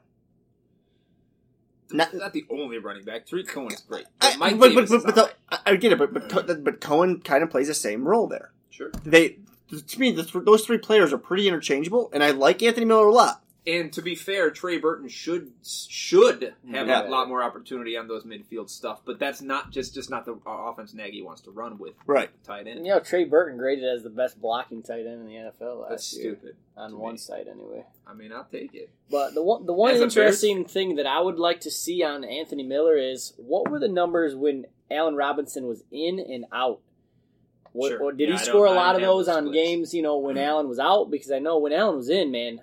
Not, Not the only running back. Tarik Cohen's great. I, But Mike but, but, Davis but, but the, I I get it, but but, but Cohen kind of plays the same role there. Sure. They to me, the th- those three players are pretty interchangeable, and I like Anthony Miller a lot. And to be fair, Trey Burton should should have Yeah. a lot more opportunity on those midfield stuff, but that's not just just not the uh, offense Nagy wants to run with Right. tight And, end. you know, Trey Burton graded as the best blocking tight end in the NFL last That's year stupid. on one me. side anyway. I mean, I'll take it. But the one the one As interesting thing that I would like to see on Anthony Miller is what were the numbers when Allen Robinson was in and out. What, Sure. or did Yeah, he score a lot of those those on splits. games, you know, when Allen was out? Because I know when Allen was in, man,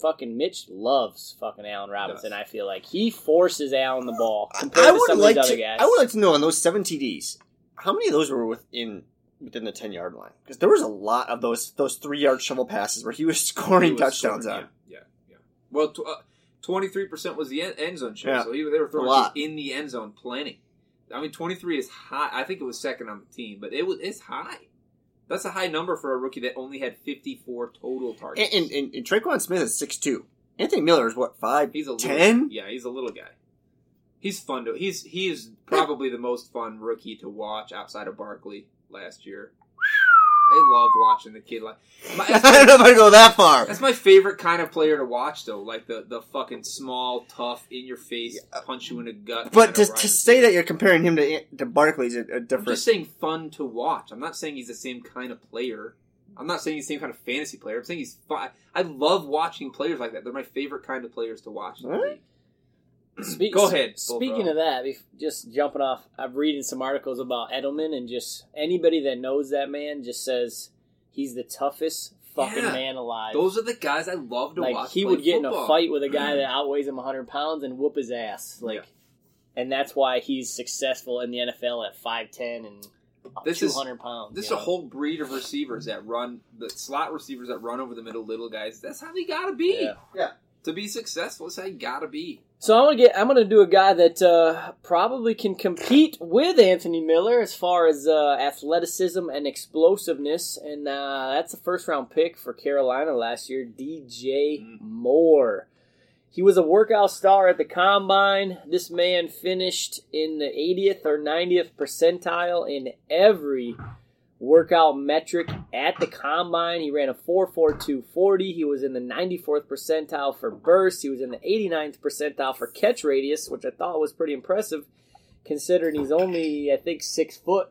fucking Mitch loves fucking Allen Robinson. Does. I feel like he forces Allen the ball compared I to would some of like these other to. guys. I would like to know on those seven TDs, how many of those were within within the ten yard line? Because there was a lot of those those three yard shovel passes where he was [LAUGHS] scoring He was touchdowns scoring, on. Yeah, yeah, yeah. Well, uh, twenty three percent was the end, end zone share, Yeah. so he, they were throwing A lot. in the end zone plenty. I mean, twenty three is high. I think it was second on the team, but it was it's high. That's a high number for a rookie that only had fifty four total targets. and, and, and Tre'Quan Smith is six two. Anthony Miller is what five? he's a little, ten. Yeah, he's a little guy. He's fun to. He's he is probably the most fun rookie to watch outside of Barkley last year. I love watching the kid like. My, [LAUGHS] I don't know if I go that far. That's my favorite kind of player to watch, though. Like the, the fucking small, tough, in your face, punch you in the gut. But to, to say that you're comparing him to to Barkley is a, a I'm different. just saying fun to watch. I'm not saying he's the same kind of player. I'm not saying he's the same kind of fantasy player. I'm saying he's fun. I love watching players like that. They're my favorite kind of players to watch. in the Alright. league. Spe- Go ahead, Speaking Bullbro. of that, just jumping off, I'm reading some articles about Edelman, and just anybody that knows that man just says he's the toughest fucking Yeah. man alive. Those are the guys I love to like watch. he play would get in a football. fight with a guy [CLEARS THROAT] that outweighs him 100 pounds and whoop his ass. Like, Yeah. and that's why he's successful in the NFL at 5'10 and This is- 200 pounds. This is you a know? whole breed of receivers that run the slot receivers that run over the middle little guys. That's how they gotta be. Yeah. Yeah. To be successful, that's how you gotta be. So I'm gonna get. I'm gonna do a guy that uh, probably can compete with Anthony Miller as far as uh, athleticism and explosiveness, and uh, that's a first round pick for Carolina last year, DJ Mm. Moore. He was a workout star at the combine. This man finished in the 80th or 90th percentile in every workout metric at the combine. He ran a 4.4240. He was in the 94th percentile for burst. He was in the 89th percentile for catch radius, which I thought was pretty impressive considering he's only, I think, six foot.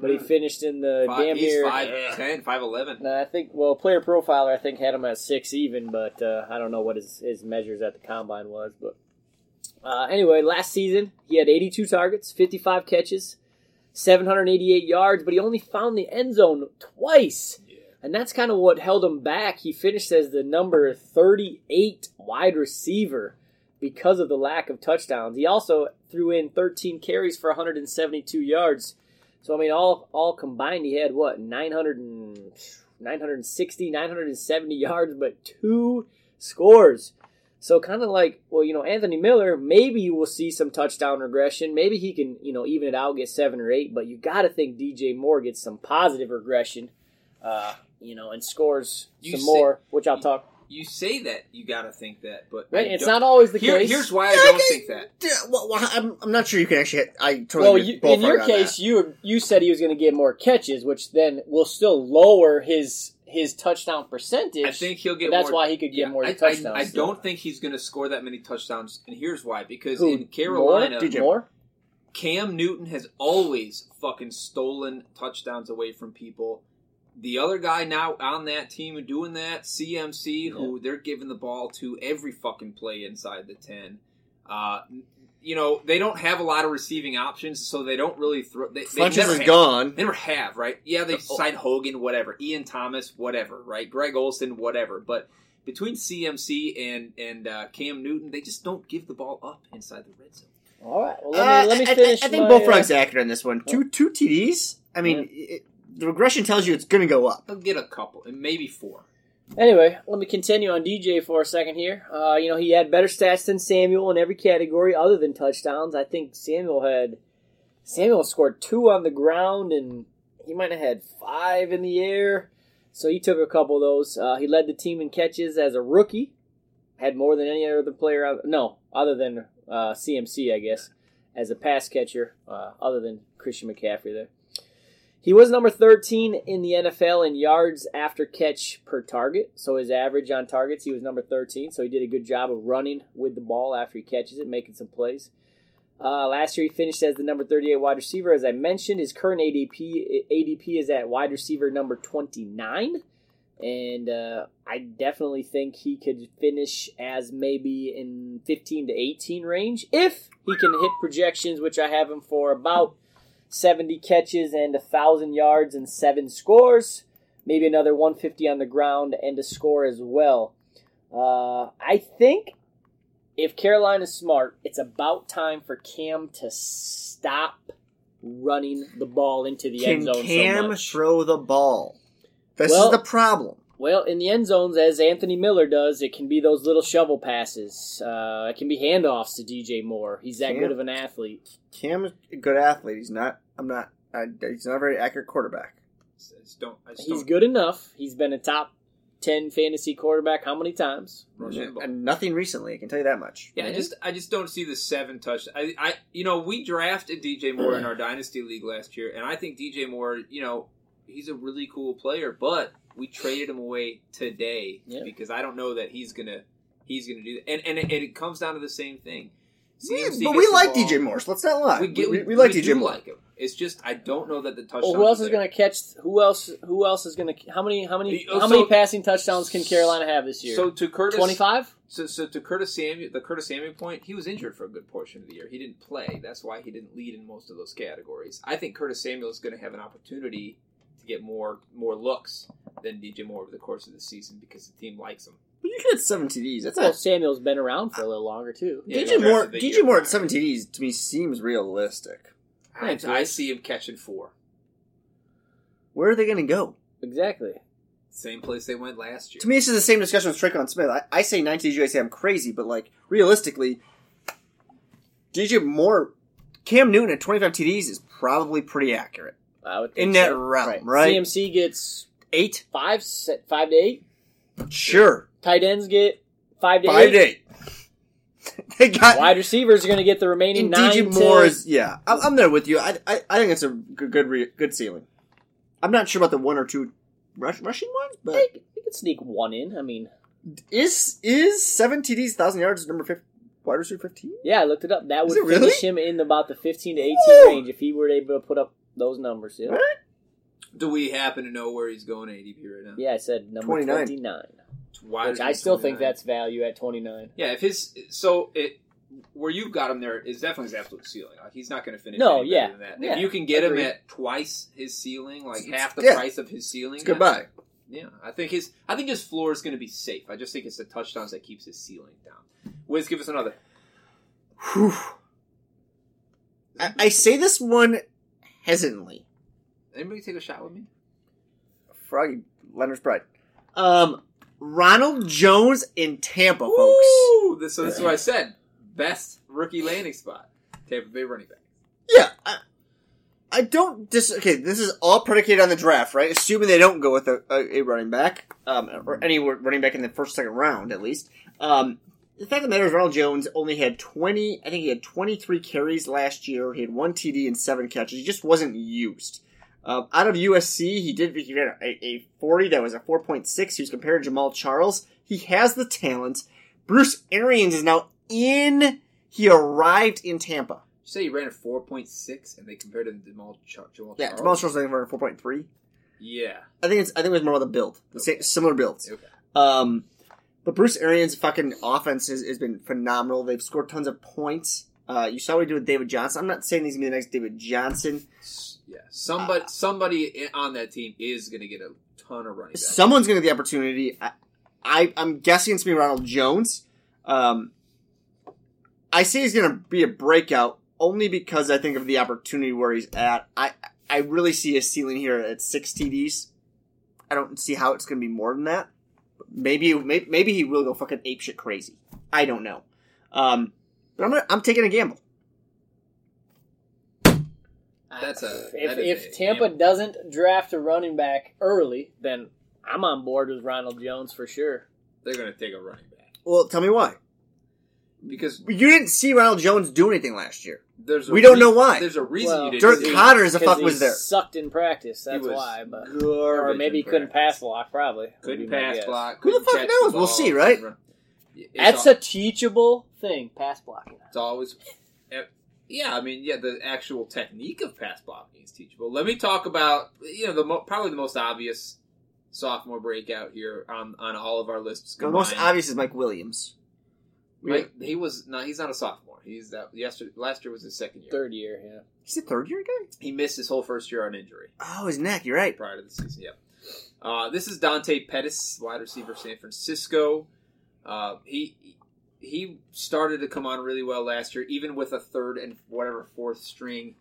But he finished in the Five, damn near. 5'10", 5'11". No, I think well, player profiler I think had him at six even, but uh, I don't know what his, his measures at the combine was. But uh, anyway, last season he had 82 targets, 55 catches, 788 yards, but he only found the end zone twice, Yeah. and that's kind of what held him back. He finished as the number 38 wide receiver because of the lack of touchdowns. He also threw in 13 carries for 172 yards. So I mean, all all combined, he had what 900 and, 960, 970 yards, but two scores. So kind of like, well, you know, Anthony Miller, maybe you will see some touchdown regression. Maybe he can, you know, even it out, get seven or eight. But you got to think DJ Moore gets some positive regression, uh, you know, and scores You some more, which I'll talk. You say that you gotta think that, but Right, it's don't- always the Here- case. Here's why I don't think that. Yeah, well, well, I'm, I'm not sure you can actually. Hit, I totally well, you, in your case, that. you you said he was going to get more catches, which then will still lower his his touchdown percentage. I think he'll get. That's more, why he could get yeah, more I, touchdowns. I, I still. don't think he's going to score that many touchdowns, and here's why: because Who, in Carolina, more? DJ Moore? Cam Newton has always fucking stolen touchdowns away from people. The other guy now on that team who doing that, CMC, who they're giving the ball to every fucking play inside the ten. Uh, you know they don't have a lot of receiving options, so they don't really throw. They, they never is have. gone. They never have, right? Yeah, they Oh. signed Hogan, whatever. Ian Thomas, whatever, right? Greg Olsen, whatever. But between CMC and and uh, Cam Newton, they just don't give the ball up inside the red zone. All right. Well, let me, Uh, let me I- I- finish. I, think my, both uh, fronts accurate on this one. Two two TDs. I mean, it, the regression tells you it's going to go up. I'll get a couple, and maybe four. Anyway, let me continue on DJ for a second here. Uh, you know, he had better stats than Samuel in every category other than touchdowns. I think Samuel had Samuel scored two on the ground, and he might have had five in the air. So he took a couple of those. Uh, he led the team in catches as a rookie. Had more than any other player. Out, no, other than uh, CMC, I guess, as a pass catcher. Uh, other than Christian McCaffrey there. He was number 13 in the NFL in yards after catch per target. So his average on targets, he was number 13. So he did a good job of running with the ball after he catches it, making some plays. Uh, last year he finished as the number 38 wide receiver. As I mentioned, his current ADP ADP is at wide receiver number 29. And uh, I definitely think he could finish as maybe in 15 to 18 range if he can hit projections, which I have him for about 70 catches and 1,000 yards and 7 scores. Maybe another 150 on the ground and a score as well. Uh, I think if Carolina's smart, it's about time for Cam to stop running the ball into the end Can zone Cam so throw the ball? This Well- is the problem. Well, in the end zones, as Anthony Miller does, it can be those little shovel passes. Uh, it can be handoffs to DJ Moore. He's that Cam- good of an athlete. Cam's a good athlete. He's not. I'm not. I, he's not a very accurate quarterback. I just don't. I just He's don't good enough. He's been a top 10 fantasy quarterback how many times? rush the ball. And nothing recently. I can tell you that much. Yeah, I just I just don't see the seven touch. I, I you know we drafted DJ Moore in our [CLEARS THROAT] dynasty league last year, and I think DJ Moore, you know, he's a really cool player, but we traded him away today Yeah. because I don't know that he's gonna he's gonna do that. And and it, it comes down to the same thing. CMC but we like ball. DJ Morse. Let's not lie. We, get, we, we like DJ like him. It's just I don't know that the touchdown. Well, who else is going to catch? Who else? Who else is going to? How many? How many? Uh, How so- many passing touchdowns can Carolina have this year? So to Curtis, Twenty-five. So, so to Curtis Samuel, the Curtis Samuel point, he was injured for a good portion of the year. He didn't play. That's why he didn't lead in most of those categories. I think Curtis Samuel is going to have an opportunity to get more more looks than DJ Moore over the course of the season because the team likes him. But you get seven TDs. That's Well, not. Samuel's been around for a little longer too. Yeah, DJ no, Moore. DJ Moore at seven TDs to me seems realistic. I, I see him catching four. Where are they going to go? Exactly. Same place they went last year. To me, this is the same discussion with Tre'Quan Smith. I, I say nine TDs. You guys say I'm crazy, but like realistically, DJ Moore, Cam Newton at 25 TDs is probably pretty accurate I would in that so. realm, right? CMC gets Eight, five, five to eight. sure, Tight ends get five to five eight. to eight. [LAUGHS] they got Wide receivers are going to get the remaining And nine. DJ Moore is yeah. I'm, I'm there with you. I, I I think it's a good good, re, good ceiling. I'm not sure about the one or two rush, rushing ones, but They, they could sneak one in. I mean, is is seven TDs, thousand yards number fifth wide receiver fifteen? yeah, I looked it up. That would it really? him in about the fifteen to eighteen Woo! range if he were able to put up those numbers. Yeah, Right. Do we happen to know where he's going ADP right now? yeah I said number 29. twenty nine, Why which I he still think that's value at twenty nine. Yeah, if his so it where you've got him there is definitely his absolute ceiling. Like he's not going to finish. No, any yeah, better than that. yeah, if you can get agreed. him at twice his ceiling, like It's- half the yeah. price of his ceiling, It's goodbye. Yeah, I think his I think his floor is going to be safe. I just think it's the touchdowns that keeps his ceiling down. Wiz, give us another. I, I say this one hesitantly. Anybody take a shot with me? Froggy Leonard's pride. Um, Ronald Jones in Tampa, folks. This, so this is what I said. Best rookie landing spot. Tampa Bay running back. Yeah, I, I don't dis. Okay, this is all predicated on the draft, right? Assuming they don't go with a, a, a running back, um, or any running back in the first second round at least. Um, the fact of the matter is, Ronald Jones only had twenty. I think he had twenty three carries last year. He had one TD and seven catches. He just wasn't used. Uh, out of USC, he did he had a, a forty that was a four point six. He was compared to Jamaal Charles. He has the talent. Bruce Arians is now in. He arrived in Tampa. You say he ran a four point six, and they compared him to Jamaal, Char- Jamaal Yeah, Charles. Jamaal Charles I think ran point three. Yeah. I think it's I think it was more of the build, the Okay. same, similar builds. Okay. Um, but Bruce Arians' fucking offense has, has been phenomenal. They've scored tons of points. Uh, you saw what he did with David Johnson. I'm not saying he's gonna be the next David Johnson. Yeah. Somebody somebody on that team is going to get a ton of running backs. Someone's gonna get the opportunity. I, I I'm guessing it's gonna be Ronald Jones. Um, I say he's gonna be a breakout only because I think of the opportunity where he's at. I I really see a ceiling here at six TDs. I don't see how it's gonna be more than that. Maybe maybe, maybe he will go fucking apeshit crazy. I don't know. Um, but I'm gonna, I'm taking a gamble. That's a- if that is if a Tampa gamble. doesn't draft a running back early, then I'm on board with Ronald Jones for sure. They're going to take a running back Well, tell me why. because You didn't see Ronald Jones do anything last year. There's a We don't know why. There's a reason Well, you didn't. Dirk see. Koetter as the Because fuck was there. Sucked in practice. That's was why. But or maybe he couldn't practice. pass block. Probably Couldn't pass guess. block. Who the fuck knows? the We'll see, right? It's That's al- a teachable thing. Pass blocking. It's always. eh, Yeah, I mean, yeah, the actual technique of pass blocking is teachable. Let me talk about you know the mo- probably the most obvious sophomore breakout here on on all of our lists. The most obvious is Mike Williams. Like he was no, he's not a sophomore. He's that yesterday. Last year was his second year. Third year, yeah. He's a third year guy. He missed his whole first year on injury Oh, his neck. You're right. prior to the season. Yep. Uh, this is Dante Pettis, wide receiver, San Francisco. Uh, he he started to come on really well last year, even with a third and whatever fourth string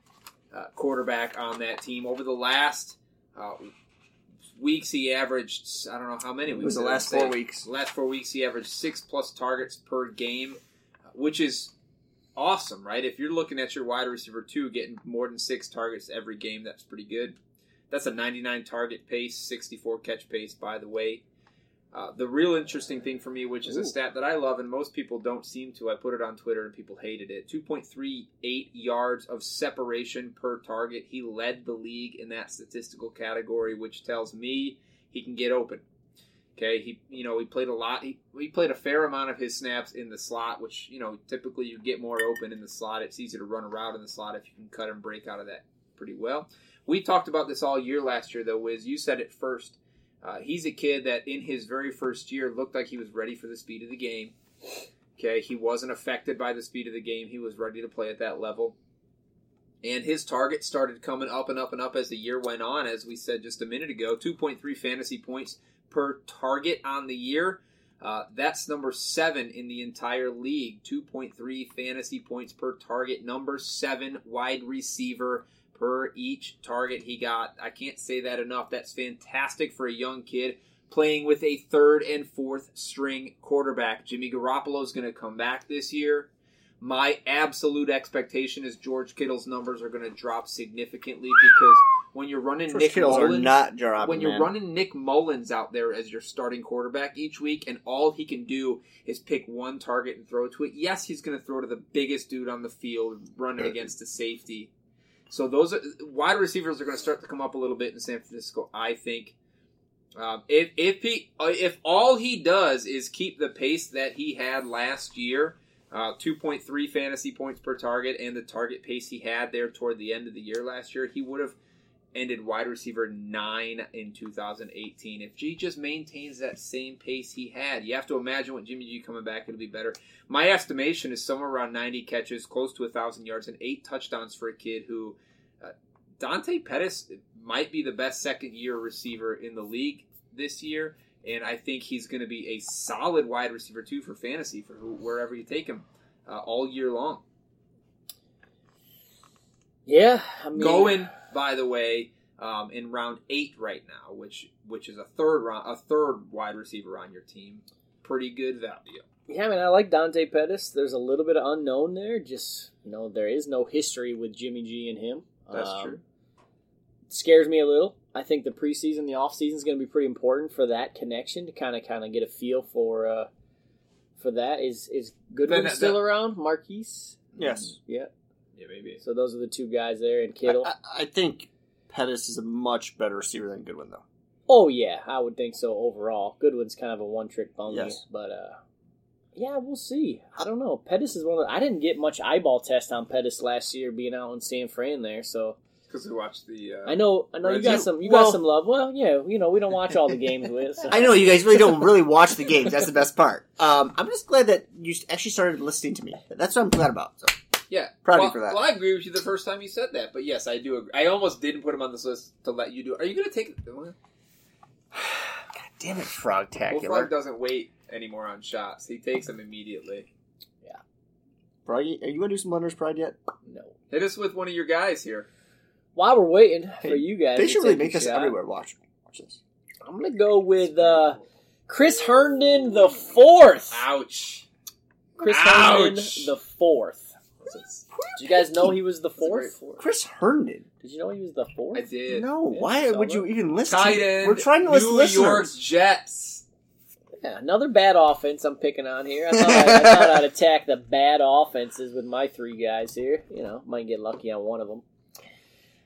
uh, quarterback on that team. Over the last uh, weeks, he averaged I don't know how many It weeks. was the last four weeks. last four weeks he averaged six plus targets per game, which is awesome, right? If you're looking at your wide receiver two getting more than six targets every game, that's pretty good. That's a 99 target pace, 64 catch pace, by the way. Uh, the real interesting thing for me, which is Ooh. a stat that I love and most people don't seem to, I put it on Twitter and people hated it 2.38 yards of separation per target. He led the league in that statistical category, which tells me he can get open. Okay, he you know he played a lot. He, he played a fair amount of his snaps in the slot, which you know typically you get more open in the slot. It's easy to run a route in the slot if you can cut and break out of that pretty well. We talked about this all year last year, though. Wiz, you said it first. Uh, he's a kid that in his very first year looked like he was ready for the speed of the game. Okay, he wasn't affected by the speed of the game. He was ready to play at that level. And his target started coming up and up and up as the year went on, as we said just a minute ago. 2.3 fantasy points per target on the year. Uh, that's number seven in the entire league. 2.3 fantasy points per target. Number seven wide receiver per each target he got. I can't say that enough. That's fantastic for a young kid playing with a third and fourth string quarterback. Jimmy Garoppolo is going to come back this year. My absolute expectation is George Kittle's numbers are going to drop significantly because when you're running George Nick Kittles are Mullens, not dropping. when you're man. running Nick Mullens out there as your starting quarterback each week, and all he can do is pick one target and throw to it. Yes, he's going to throw to the biggest dude on the field, running uh, against the safety. So those are, wide receivers are going to start to come up a little bit in San Francisco. I think. Um, if if he uh, if all he does is keep the pace that he had last year, uh, 2.3 fantasy points per target, and the target pace he had there toward the end of the year last year, he would have ended wide receiver nine in 2018. If G just maintains that same pace he had, you have to imagine what Jimmy G coming back, it'll be better. My estimation is somewhere around 90 catches, close to a thousand yards, and eight touchdowns for a kid who uh, Dante Pettis might be the best second year receiver in the league this year. And I think he's going to be a solid wide receiver too for fantasy for wherever you take him uh, all year long. Yeah, I mean, Going, by the way, um, in round eight right now, which which is a third round, a third wide receiver on your team. Pretty good value. Yeah, I mean, I like Dante Pettis. There's a little bit of unknown there. Just you know, there is no history with Jimmy G and him. That's Um, true. Scares me a little. I think the preseason, the off season is going to be pretty important for that connection to kind of kind of get a feel for uh, for that. Is is Goodwin Then that- still that- around? Marquise. Yes. Yeah. Yeah, maybe. So those are the two guys there, and Kittle. I, I- I think Pettis is a much better receiver than Goodwin, though. Oh yeah, I would think so overall. Goodwin's kind of a one trick pony, Yes. but uh yeah, we'll see. I don't know. Pettis is one of the, I didn't get much eyeball test on Pettis last year being out in San Fran there, so Because we watched the. Uh, I know I know you got You- some you well- got some love. Well, yeah, you know, we don't watch all the games with. So. [LAUGHS] I know you guys really don't really watch the games. That's the best part. Um, I'm just glad that you actually started listening to me. That's what I'm glad about. So. Yeah, Proud of well, you for that. Well, I agree with you the first time you said that, but yes, I do. agree. I almost didn't put him on this list to let you do. it. Are you going to take? Well, [SIGHS] God damn it, Frog Well, Frog doesn't wait anymore on shots. He takes them immediately. Yeah. Froggy, are you going to do some Lunder's Pride yet? no. Hit us with one of your guys here. While we're waiting Hey, for you guys, They should really make this shot, everywhere. Watch. Watch this. I'm gonna go with uh, Chris Herndon the fourth. Ouch. Chris Herndon Ouch. the fourth. Did you guys know he was the That's a great fourth? fourth. Chris Herndon. Did you know he was the fourth? I did. No, Yeah, why saw would you even listen? Tight end. We're trying to list New listeners. York Jets. Yeah, another bad offense I'm picking on here. I thought, I, I thought I'd attack the bad offenses with my three guys here. You know, might get lucky on one of them.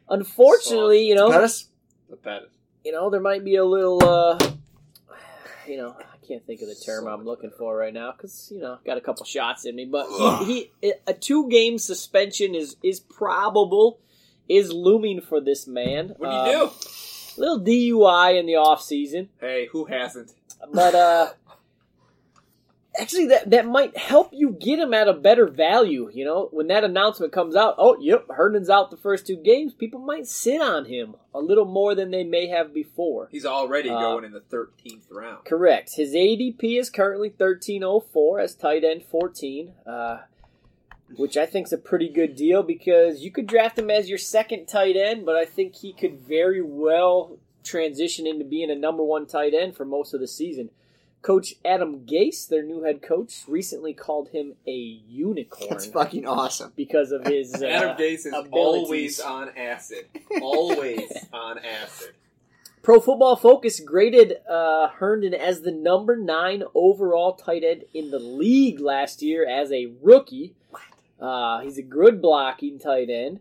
Unfortunately, you know, Pettis? The Pettis. you know, there might be a little, uh, you know, I can't think of the term I'm looking for right now because you know, got a couple shots in me. But he, he a two game suspension is is probable, is looming for this man. What do you Um, Little DUI in the off season. Hey, who hasn't? But uh [LAUGHS] actually that that might help you get him at a better value. You know, when that announcement comes out, oh, yep, Herndon's out the first two games. People might sit on him a little more than they may have before. He's already Uh, going in the 13th round. Correct. His ADP is currently thirteen oh four as tight end fourteen, uh, which I think is a pretty good deal because you could draft him as your second tight end, but I think he could very well transition into being a number one tight end for most of the season. Coach Adam Gase, their new head coach, recently called him a unicorn That's fucking awesome. because of his [LAUGHS] uh, Adam Gase is abilities. always on acid. Always [LAUGHS] on acid. Pro Football Focus graded uh, Herndon as the number nine overall tight end in the league last year as a rookie. Uh, he's a good blocking tight end.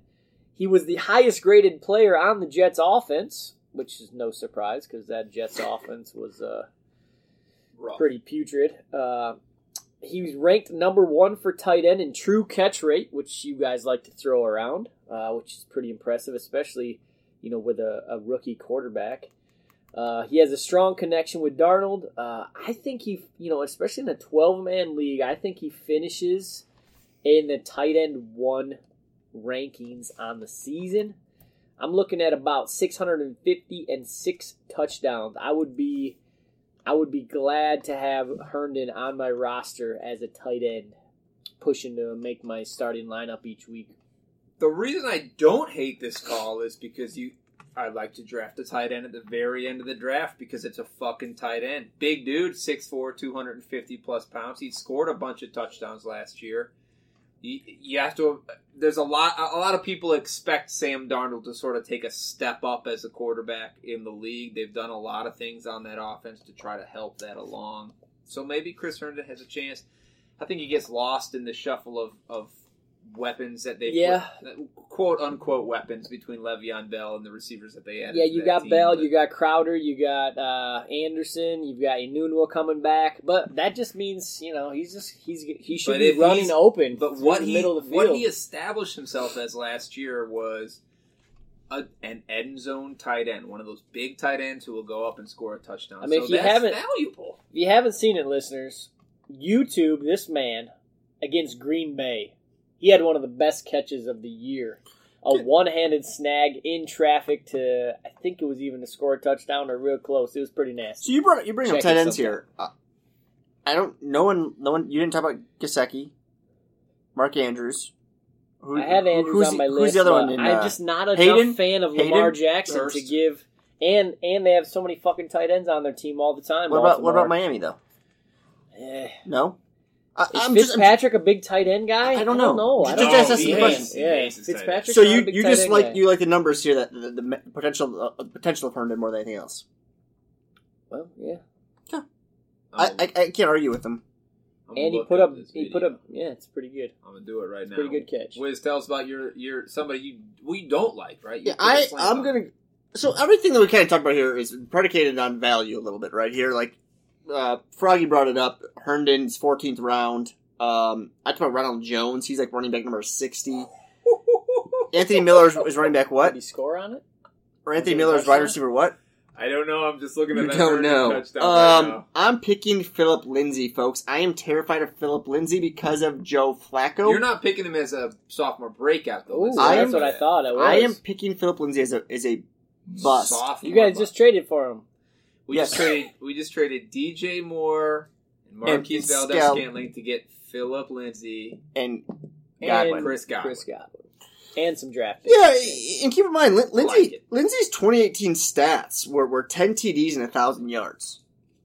He was the highest graded player on the Jets offense, which is no surprise because that Jets offense was uh, Rough. pretty putrid. Uh, he was ranked number one for tight end in true catch rate, which you guys like to throw around, uh, which is pretty impressive, especially you know with a, a rookie quarterback. Uh, he has a strong connection with Darnold. Uh, I think he, you know, especially in a twelve-man league, I think he finishes in the tight end one rankings on the season. I'm looking at about 650 and six touchdowns. I would be I would be glad to have Herndon on my roster as a tight end, pushing to make my starting lineup each week. The reason I don't hate this call is because you. I like to draft a tight end at the very end of the draft because it's a fucking tight end. Big dude, 6'4", 250 plus pounds. He scored a bunch of touchdowns last year. You, you have to. There's a lot. A lot of people expect Sam Darnold to sort of take a step up as a quarterback in the league. They've done a lot of things on that offense to try to help that along. So maybe Chris Herndon has a chance. I think he gets lost in the shuffle of, of weapons that they Yeah. quote unquote weapons between Le'Veon Bell and the receivers that they added. Yeah, you got team, Bell, but- you got Crowder, you got uh, Anderson, you've got Enunwa coming back, but that just means you know he's just he's he should But be running open. But what he middle of the what he established himself as last year was a, an end zone tight end, one of those big tight ends who will go up and score a touchdown. I mean, so if you that's haven't- valuable. If you haven't seen it, listeners, YouTube this man against Green Bay. He had one of the best catches of the year. A one-handed snag in traffic to, I think it was even to score a touchdown or real close. It was pretty So nasty. you brought you bring up Check tight ends here. Uh, I don't. No one. No one. You didn't talk about Gesicki, Mark Andrews. Who, I had Andrews who's on the- my Who's list. the other one? In, I'm uh, just not a Hayden? fan of Hayden? Lamar Jackson to give, and and they have so many fucking tight ends on their team all the time. what about what about Miami though? Eh. No. I, Is I'm just. I'm- a big tight end guy? I don't know. know. I Just don't ask know. us the He question. is, He Yeah, is his. Fitzpatrick. so you you just like guy. you like the numbers here that the, the, the potential uh, potential of Herndon more than anything else. Well, yeah. I, I'm, I, I can't argue with them. I'm And he put up. this He put up. Yeah, it's pretty good. I'm gonna do it right now. Pretty good catch. Wiz, tell us about your your somebody you we don't like, right? You Yeah, put a I slant I'm on. gonna. So everything that we kind of talked about here is predicated on value a little bit, right here. Like uh, Froggy brought it up. Herndon's 14th round. Um, I talked about Ronald Jones. He's like running back number 60. [LAUGHS] Anthony Miller is, is running back what? Did what? he score on it? Or Anthony Is it a Miller is wide receiver what? I don't know. I'm just looking at You that don't know. touchdown right Um, now. I'm picking Phillip Lindsay, folks. I am terrified of Phillip Lindsay because of Joe Flacco. You're not picking him as a sophomore breakout though. Ooh, I that's am- what I thought it was. I am picking Phillip Lindsay as a as a bust. Sophomore You guys bust. just traded for him. We Yes. just traded we just traded DJ Moore and And Marquez Valdes Scout. Scantling to get Phillip Lindsay. and And Chris Godwin. Chris Godwin. And some draft picks. Yeah, and keep in mind, Lin- Lindsay, like. Lindsay's 2018 stats were, were 10 TDs and 1,000 yards.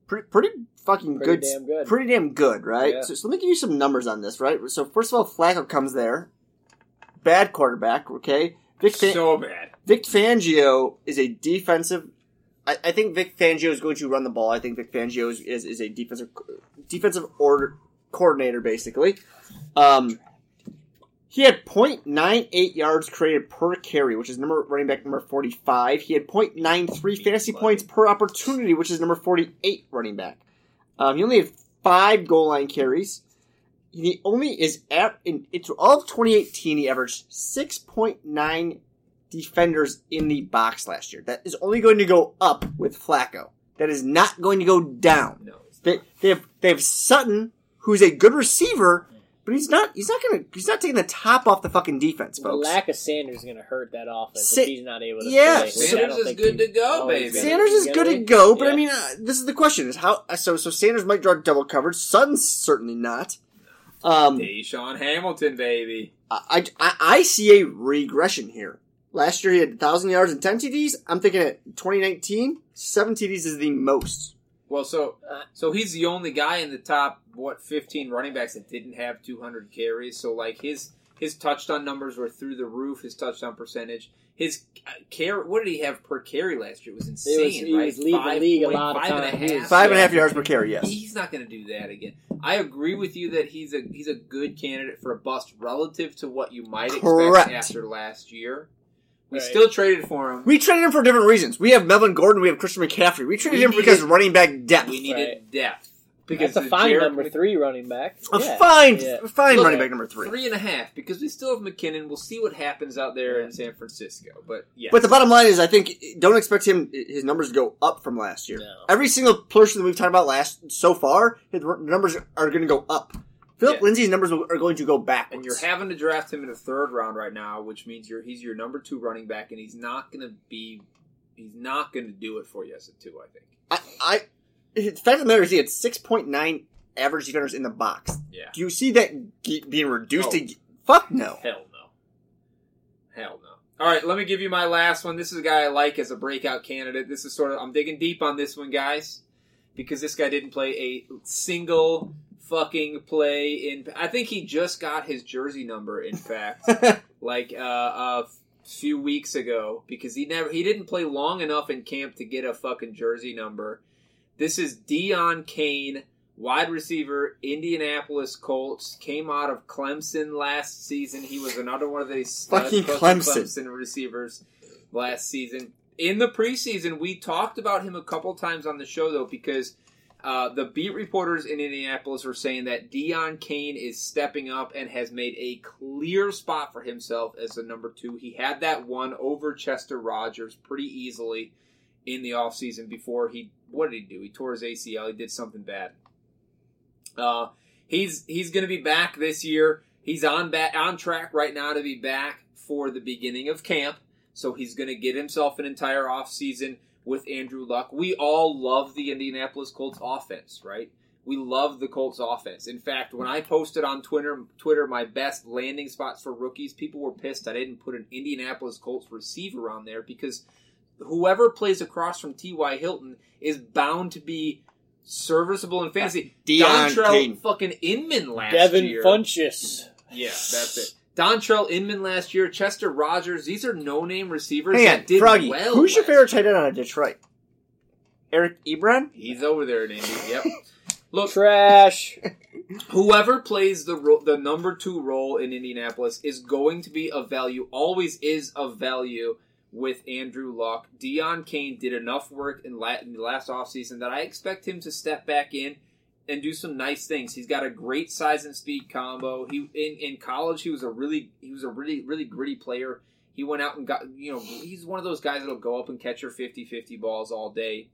Pretty, pretty fucking Pretty good. damn good. Pretty damn good, right? Yeah. So, so let me give you some numbers on this, right? So first of all, Flacco comes there. Bad quarterback, okay? Vic, Fan- So bad. Vic Fangio is a defensive. I, I think Vic Fangio is going to run the ball. I think Vic Fangio is, is, is a defensive defensive order coordinator, basically. Um, he had 0.98 yards created per carry, which is number running back number 45. He had 0.93 fantasy points per opportunity, which is number 48 running back. Um, he only had five goal line carries. He only is at in it's all of 2018. He averaged 6.9 defenders in the box last year. That is only going to go up with Flacco. That is not going to go down. No. They, they have they have Sutton, who's a good receiver, but he's not. He's not gonna. He's not taking the top off the fucking defense, folks. The lack of Sanders is going to hurt that offense Sa- if he's not able to Yeah, play. Sanders is good to go, baby. Sanders is good gonna go, but I mean, uh, this is the question: is how so? So Sanders might draw double coverage. Sutton's certainly not. Um, DaeSean Hamilton, baby. I, I I see a regression here. Last year he had thousand yards and ten TDs. I'm thinking at 2019, seven TDs is the most. Well, so Uh, so he's the only guy in the top what 15 running backs that didn't have 200 carries. So like his his touchdown numbers were through the roof. His touchdown percentage, his uh, carry. What did he have per carry last year? It was insane. It was- he right? was leading the Five league a point- lot of five and a half. Five and a half yards per carry. Yes. He's not going to do that again. I agree with you that he's a he's a good candidate for a bust relative to what you might Correct. expect after last year. We Right. still traded for him. We traded him for different reasons. We have Melvin Gordon. We have Christian McCaffrey. We traded We him because running back depth. We needed Right. depth That's the a fine Jarrett number three running back. a Yeah. fine, Yeah. fine Look, running back number three. Three and a half because we still have McKinnon. We'll see what happens out there in San Francisco. But yeah, But the bottom line is, I think don't expect him his numbers to go up from last year. No. Every single person that we've talked about last so far, his numbers are going to go up. Phillip Yeah. Lindsay's numbers are going to go backwards. and you're having to draft him in the third round right now, which means you're he's your number two running back, and he's not going to be he's not going to do it for you as a two. I think. I, I the fact of the matter is, he had six point nine average defenders in the box. Yeah. Do you see that being reduced Oh. to? Fuck no. Hell no. Hell no. All right, let me give you my last one. This is a guy I like as a breakout candidate. This is sort of I'm digging deep on this one, guys, because this guy didn't play a single fucking play in. I think he just got his jersey number. In [LAUGHS] fact, like uh, a few weeks ago, because he never he didn't play long enough in camp to get a fucking jersey number. This is Deon Cain, wide receiver, Indianapolis Colts. Came out of Clemson last season. He was another one of these Fucking fucking Clemson. Clemson receivers last season. In the preseason, we talked about him a couple times on the show though, because uh, the beat reporters in Indianapolis were saying that Deon Cain is stepping up and has made a clear spot for himself as the number two. He had that one over Chester Rogers pretty easily in the offseason before he what did he do? He tore his ACL. He did something bad. Uh, he's he's going to be back this year. He's on back on track right now to be back for the beginning of camp. So he's going to get himself an entire offseason with Andrew Luck. We all love the Indianapolis Colts offense, right? We love the Colts offense. In fact, when I posted on Twitter, Twitter my best landing spots for rookies, people were pissed I didn't put an Indianapolis Colts receiver on there because whoever plays across from T.Y. Hilton is bound to be serviceable in fantasy. Deon Dontrell Cain. fucking Inman last year. Devin year. Funchess. Yeah, that's it. Dontrell Inman last year, Chester Rogers. These are no-name receivers Hang on, that did Froggy. well. who's your favorite tight end out of Detroit? Eric Ebron. He's over there in Indy. Yep. [LAUGHS] Look, Trash. whoever plays the ro- the number two role in Indianapolis is going to be of value. Always is of value with Andrew Luck. Deon Cain did enough work in, la- in the last offseason that I expect him to step back in and do some nice things. He's got a great size and speed combo. He in, in college he was a really he was a really really gritty player. He went out and got you know he's one of those guys that'll go up and catch your 50-50 balls all day.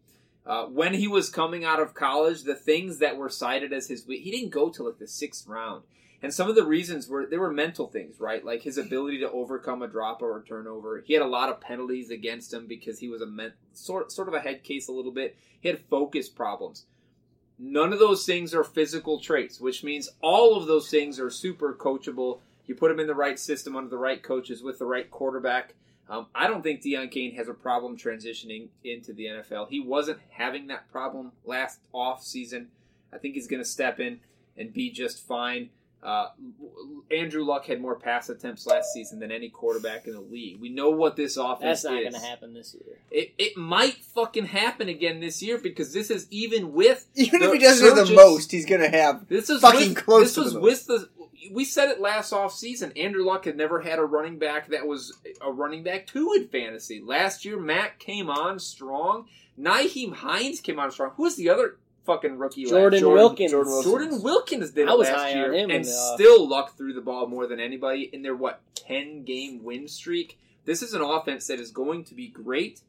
Uh, when he was coming out of college, the things that were cited as his he didn't go to like the sixth round, and some of the reasons were there were mental things, right? Like his ability to overcome a drop or a turnover. He had a lot of penalties against him because he was a men, sort sort of a head case a little bit. He had focus problems. None of those things are physical traits, which means all of those things are super coachable. You put them in the right system under the right coaches with the right quarterback. Um, I don't think Deon Cain has a problem transitioning into the NFL. He wasn't having that problem last off season. I think he's going to step in and be just fine. Uh, Andrew Luck had more pass attempts last season than any quarterback in the league. We know what this offense That's not is. going to happen this year. It, it might fucking happen again this year because this is even with Even if The he doesn't have the most, he's gonna have. this is Fucking with, close This to was the with the. We said it last off season. Andrew Luck had never had a running back that was a running back two in fantasy. Last year, Mack came on strong. Nyheim Hines came on strong. Who was the other fucking rookie? last Jordan. Wilkins. Jordan Wilkins. Jordan Wilkins did I was last high on year, him and the still Luck through the ball more than anybody in their what ten game win streak. This is an offense that is going to be great.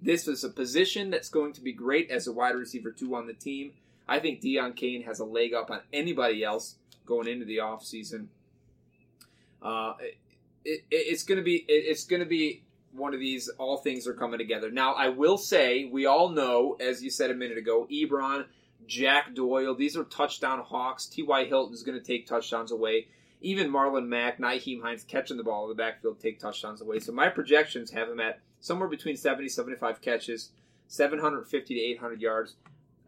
This is a position that's going to be great as a wide receiver two on the team. I think Deon Cain has a leg up on anybody else going into the offseason. Uh, it, it, it's going to be it, it's going to be one of these. All things are coming together. Now, I will say we all know, as you said a minute ago, Ebron, Jack Doyle. These are touchdown hawks. T.Y. Hilton is going to take touchdowns away. Even Marlon Mack, Nyheim Hines catching the ball in the backfield take touchdowns away. So my projections have him at somewhere between 70 75 catches, 750 to 800 yards.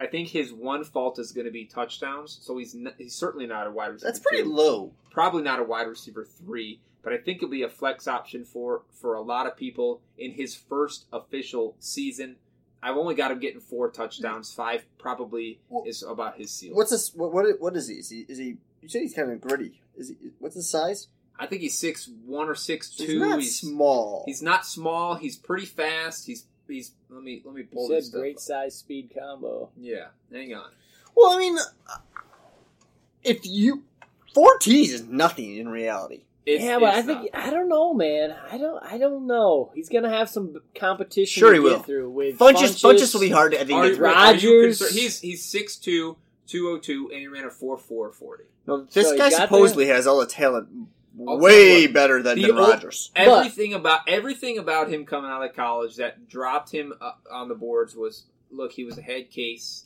I think his one fault is going to be touchdowns. So he's he's certainly not a wide receiver. That's pretty two. low. Probably not a wide receiver three, but I think it'll be a flex option for for a lot of people in his first official season. I've only got him getting four touchdowns. Five probably Well, is about his ceiling. What's this? What, what what is he? Is he? Is he? You said he's kind of gritty. Is he? What's his size? I think he's six one or six two. He's not he's, small. he's not small. He's pretty fast. He's he's. Let me let me You pull this. great up. size speed combo. Yeah, hang on. well, I mean, uh, if you four T's is nothing in reality. It's, yeah, but I think not. I don't know, man. I don't. I don't know. He's gonna have some competition. Sure to he get will. through with Funchess, Funchess will be hard. To, I think. Are, get you- through. are you Rogers. concerned- He's he's six two, two oh two, and he ran a four four forty. No, this So guy got supposedly has all the talent, way tell better than, The than Rogers. Everything about everything about him coming out of college that dropped him uh, on the boards was look. He was a head case.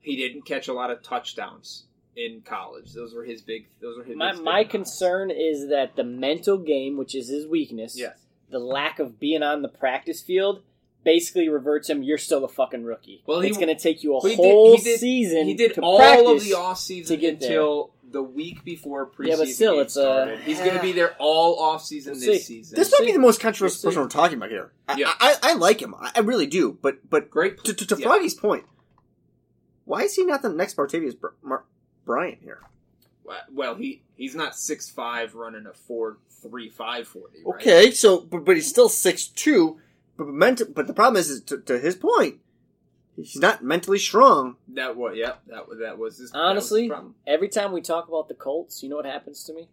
He didn't catch a lot of touchdowns in college. Those were his big. Those were his. My my concern is that the mental game, which is his weakness, Yes. the lack of being on the practice field, basically reverts him. You're still a fucking rookie. Well, he- it's going to take you a Well, he did- whole he did- season. He did to all practice. of the off season to get there. until the week before preseason. Yeah, but still, game it's uh, a- He's going to be there all off season We'll this see. season. This might be the most controversial We'll see. person we're talking about here. I, Yeah. I, I like him. I I really do. But but Great. to, to, to yeah. Froggy's point, why is he not the next Bartavius Br- Mar- Bryant here? Well, he he's not six five running a four three five forty. Right? Okay, so but, but he's still six two. But mental, but the problem is, is to, to his point, he's not mentally strong. That was yeah. That was that was his. that was his Honestly, problem. every time we talk about the Colts, you know what happens to me?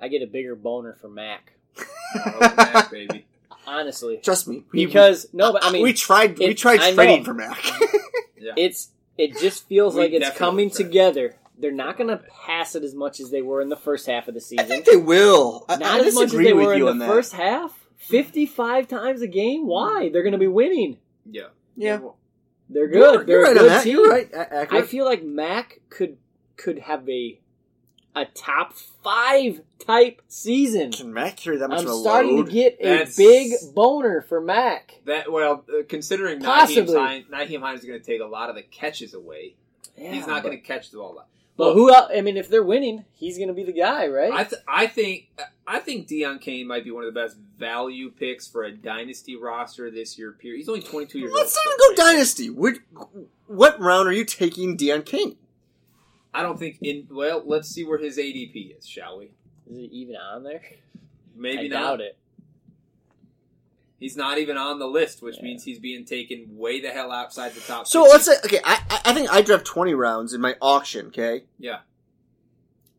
I get a bigger boner for Mack. Oh, Mack, [LAUGHS] baby. Honestly, Trust me, we- because no, but I mean, we tried we tried trading for Mack. [LAUGHS] Yeah. it's it just feels We like it's coming tried. together. They're not going to pass it as much as they were in the first half of the season. I season. think they will. Not I as much as they were in the that. first half. Fifty-five times a game. Why? They're going to be winning. yeah. yeah, They're good. You're, They're right a on good team. You're right. A- I accurate. feel like Mack could could have a a top five type season. Can Mack carry that much I'm of a starting load? to get a That's- big boner for Mack. That well, uh, considering Nyheim Possibly. Hines, Nyheim Hines is going to take a lot of the catches away. He's not going to catch the ball. But who else? I mean, if they're winning, he's going to be the guy, right? I th- I think I think Deon Cain might be one of the best value picks for a dynasty roster this year. Period. He's only 22 years Let's old. not even go dynasty. What, what round are you taking Deon Cain? I don't think in well. Let's see where his ADP is, shall we? Is it even on there? Maybe I not. doubt it. He's not even on the list, which Yeah. means he's being taken way the hell outside the top. So 50. let's say, okay, I, I- I think I draft 20 rounds in my auction, okay? yeah.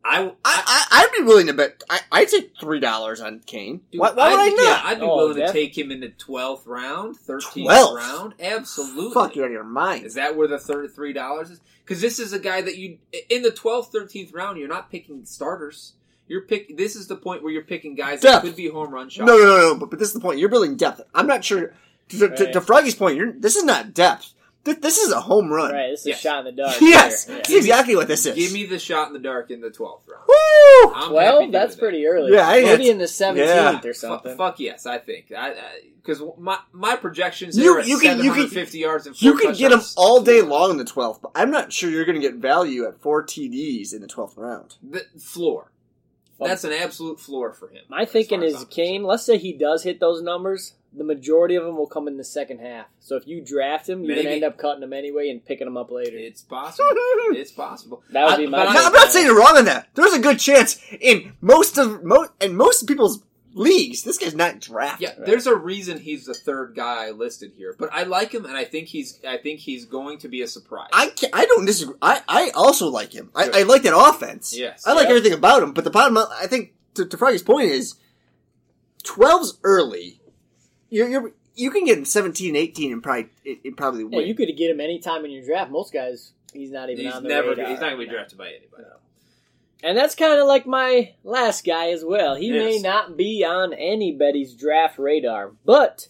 I, I, I, I'd be willing to bet, I, I'd take $3 on Cain. Dude, why, why would I I'd- not? Yeah, I'd be Oh, willing to take him in the twelfth round, thirteenth 12th? round. Absolutely. Fuck, you're out of your mind. Is that where the third three dollars is? Because this is a guy that you in the twelfth, thirteenth round, you're not picking starters. You're pick. This is the point where you're picking guys Depth. that could be home run No, shots. no, no, no, but, but this is the point. You're building depth. I'm not sure. To, to, Right. to Froggy's point, you're, this is not depth. This, this is a home run. Right, this is Yes. a shot in the dark. [LAUGHS] Yes, here. that's Yeah. exactly what this is. Give me the shot in the dark in the twelfth round. Woo! I'm happy Well, doing that's that. pretty early. Yeah, I maybe in the seventeenth yeah. or Fu- something. fuck yes, I think. I because my my projections You- are at you can- you can- 750 yards and You can get them all day long in the 12th, but I'm not sure you're going to get value at four TDs in the 12th round. The floor. Well, That's an absolute floor for him. My thinking is Cain. Let's say he does hit those numbers. The majority of them will come in the second half. So if you draft him, you're Maybe. gonna end up cutting him anyway and picking him up later. It's possible. [LAUGHS] it's possible. That would I- be my but I- No, I'm not saying you're wrong on that. There's a good chance in most of most and most people's leagues, this guy's not drafted. Yeah, there's a reason he's the third guy listed here, but I like him, and I think he's I think he's going to be a surprise. I can I don't disagree. I, I also like him. I, I like that offense. Yes. I like Yeah. everything about him. But the bottom, I think, to, to Froggy's point is, 12's early. You're, you're you can get him 17, 18, and probably it, it probably Yeah, win. you could get him anytime in your draft. Most guys He's not even He's on the never. radar. He's not going to be drafted by anybody. And that's kind of like my last guy as well. He may not be on anybody's draft radar, but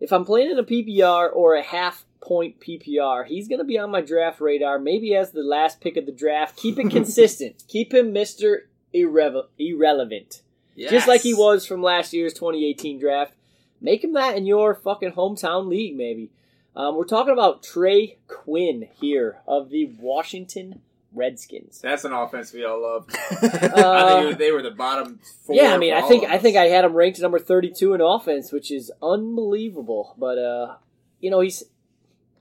if I'm playing in a PPR or a half point PPR, he's going to be on my draft radar, maybe as the last pick of the draft. Keep it [LAUGHS] consistent. Keep him Mr. Irreve- irrelevant. Just like he was from last year's 2018 draft. Make him that in your fucking hometown league, maybe. Um, we're talking about Trey Quinn here of the Washington Redskins. That's an offense we all love. Uh, [LAUGHS] I think they were the bottom. Four yeah, I mean, I think I think I had him ranked number 32 in offense, which is unbelievable. But uh, you know, he's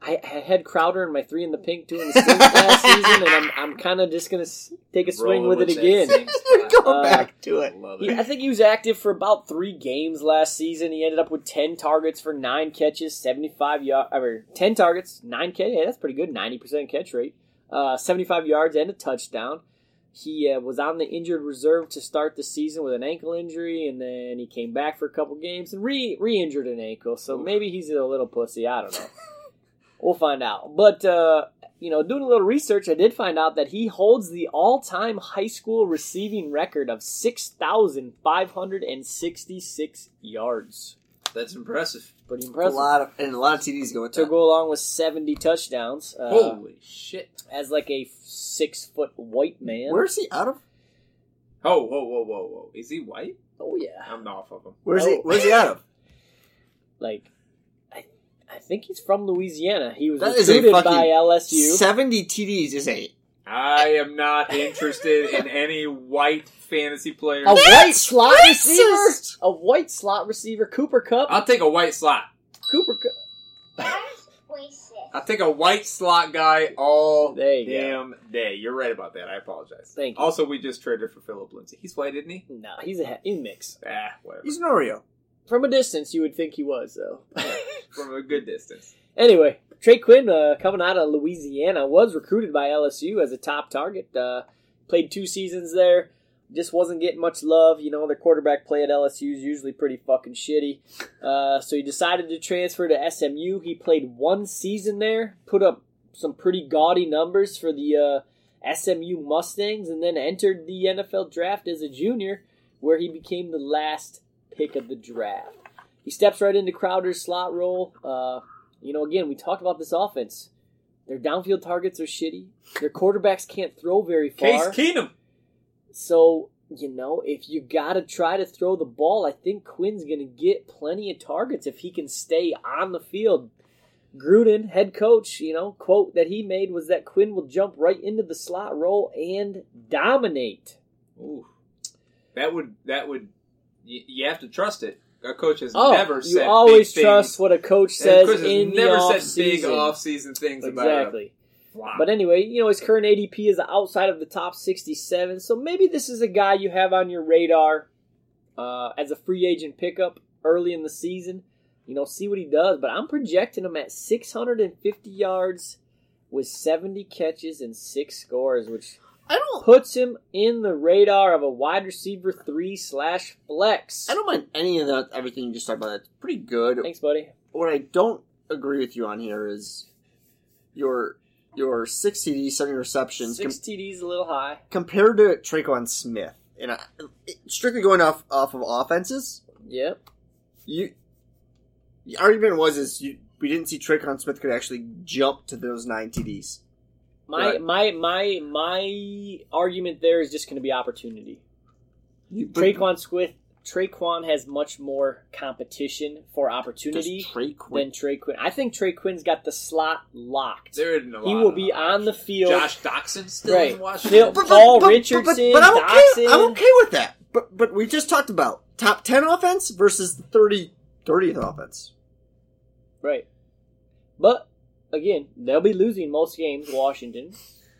I, I had Crowder in my three in the pink doing the stink [LAUGHS] last season, and I'm I'm kind of just gonna take a swing Rolling with it again. same [LAUGHS] You're going Uh, back to it. He. I think he was active for about three games last season. He ended up with ten targets for nine catches, seventy-five yards. I mean, ten targets, nine catch. Yeah, that's pretty good. Ninety percent catch rate. Uh, seventy-five yards and a touchdown. He uh, was on the injured reserve to start the season with an ankle injury, and then he came back for a couple games and re re-injured an ankle. So maybe he's a little pussy. I don't know. [LAUGHS] we'll find out. But uh, you know, doing a little research, I did find out that he holds the all-time high school receiving record of six thousand five hundred and sixty-six yards. That's impressive. Pretty impressive. A lot of and a lot of TDs go with to that. go along with seventy touchdowns. Uh, Holy shit! as like a six-foot white man. Where's he out of? Oh, whoa, whoa, whoa, whoa! Is he white? oh yeah, I'm off of him. Where's he? Oh. Where's he out of? [LAUGHS] like I, I think he's from Louisiana. He was That is a recruited fucking by LSU. Seventy TDs is a I am not interested in any white fantasy player. A white slot racist! receiver. A white slot receiver. Cooper Kupp. I'll take a white slot. Cooper Kupp. I'll take a white slot guy all There you go. damn day. You're right about that. I apologize. Thank you. Also, we just traded for Phillip Lindsay. He's white, isn't he? No, he's a in mix. Ah, whatever. he's an Oreo. From a distance, you would think he was though. [LAUGHS] From a good distance. Anyway, Trey Quinn, uh, coming out of Louisiana, was recruited by LSU as a top target. Uh, played two seasons there. Just wasn't getting much love. You know, their quarterback play at LSU is usually pretty fucking shitty. Uh, so he decided to transfer to SMU. He played one season there, put up some pretty gaudy numbers for the uh, SMU Mustangs, and then entered the NFL draft as a junior, where he became the last pick of the draft. He steps right into Crowder's slot role. You know, again, we talked about this offense. Their downfield targets are shitty. Their quarterbacks can't throw very far. Case. Keenum. So, you know, if you got to try to throw the ball, I think Quinn's going to get plenty of targets if he can stay on the field. Gruden, head coach, you know, quote that he made was that Quinn will jump right into the slot role and dominate. Ooh, that would that would you, you have to trust it. Our coach has Oh, never you said always big trust things. what a coach says coach in never the off said big season. off-season things about Exactly. him. Wow. But anyway, you know, his current ADP is outside of the top 67, so maybe this is a guy you have on your radar uh, as a free agent pickup early in the season. You know, see what he does. But I'm projecting him at 650 yards with 70 catches and six scores, which I don't. puts him in the radar of a wide receiver three slash flex. I don't mind any of that. Everything you just talked about. It's pretty good. Thanks, buddy. What I don't agree with you on here is your your six TDs, seven receptions com- Six TDs a little high. compared to Tre'Quan Smith. And I, strictly going off off of offenses, Yep. you the argument was is you we didn't see Tre'Quan Smith could actually jump to those nine TDs. My Right. my my my argument there is just going to be opportunity. You, but- Tre'Quan Swift, Tre'Quan has much more competition for opportunity than Quinn. Trey Quinn. I think Trey Quinn's got the slot locked. there isn't a lot He will be on the field. Josh Doctson still Right. in Washington. Still- Paul Richardson, But, I'm okay. Doctson. I'm okay with that. But but we just talked about top ten offense versus the 30, 30th offense. Right. But again, they'll be losing most games. Washington.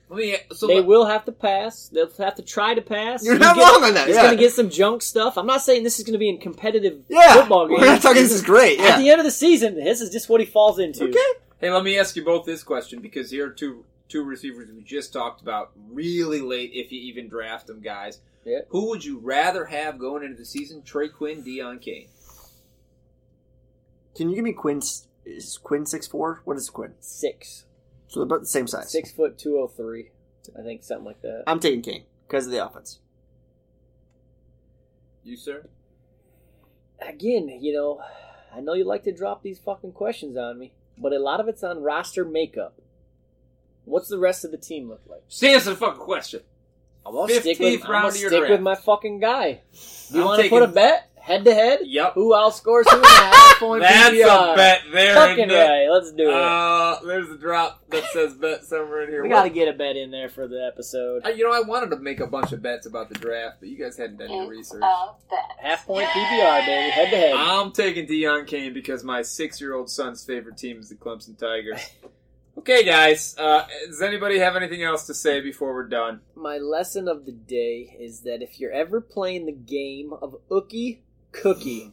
Let me, so they let- will have to pass. They'll have to try to pass. You're He's not gonna- wrong on that. He's Yeah, going to get some junk stuff. I'm not saying this is going to be in competitive yeah. football games. We're not talking. This is great. At the end of the season, this is just what he falls into. Okay. Hey, let me ask you both this question because here are two two receivers we just talked about really late if you even draft them, guys. Yeah. Who would you rather have going into the season? Trey Quinn, Deon Cain. Can you give me Quinn's? Is Quinn six four? What is Quinn? Six. So they're about the same size. Six foot two oh three. I think something like that. I'm taking Cain because of the offense. You, sir? Again, you know, I know you like to drop these fucking questions on me, but a lot of it's on roster makeup. What's the rest of the team look like? Just answer the fucking question. I'm gonna stick with, 15th I'm round gonna your stick with my fucking guy. Do you want to put a bet head to head? Yep. Who outscores who in [LAUGHS] a half point That's PPR? a bet there. Fucking isn't right. Let's do it. Uh, there's a drop that says bet somewhere in here. we got to get a bet in there for the episode. Uh, you know, I wanted to make a bunch of bets about the draft, but you guys hadn't done your research. Half point PPR, baby, head to head. I'm taking Deon Cain because my six-year-old son's favorite team is the Clemson Tigers. [LAUGHS] okay, guys. Uh, does anybody have anything else to say before we're done? My lesson of the day is that if you're ever playing the game of Ookie Cookie,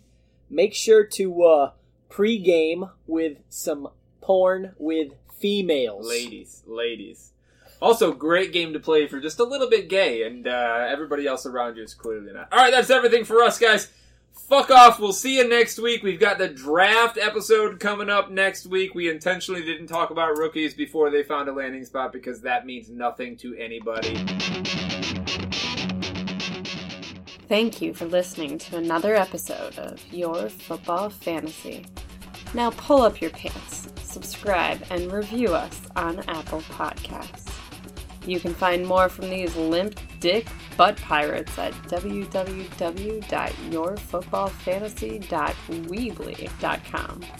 make sure to uh, pre-game with some porn with females. Ladies, ladies. Also, great game to play you're just a little bit gay, and uh, everybody else around you is clearly not. All right, that's everything for us, guys. Fuck off. We'll see you next week. We've got the draft episode coming up next week. We intentionally didn't talk about rookies before they found a landing spot because that means nothing to anybody. Thank you for listening to another episode of Your Football Fantasy. Now pull up your pants, subscribe, and review us on Apple Podcasts. You can find more from these limp dick butt pirates at www.yourfootballfantasy.weebly.com.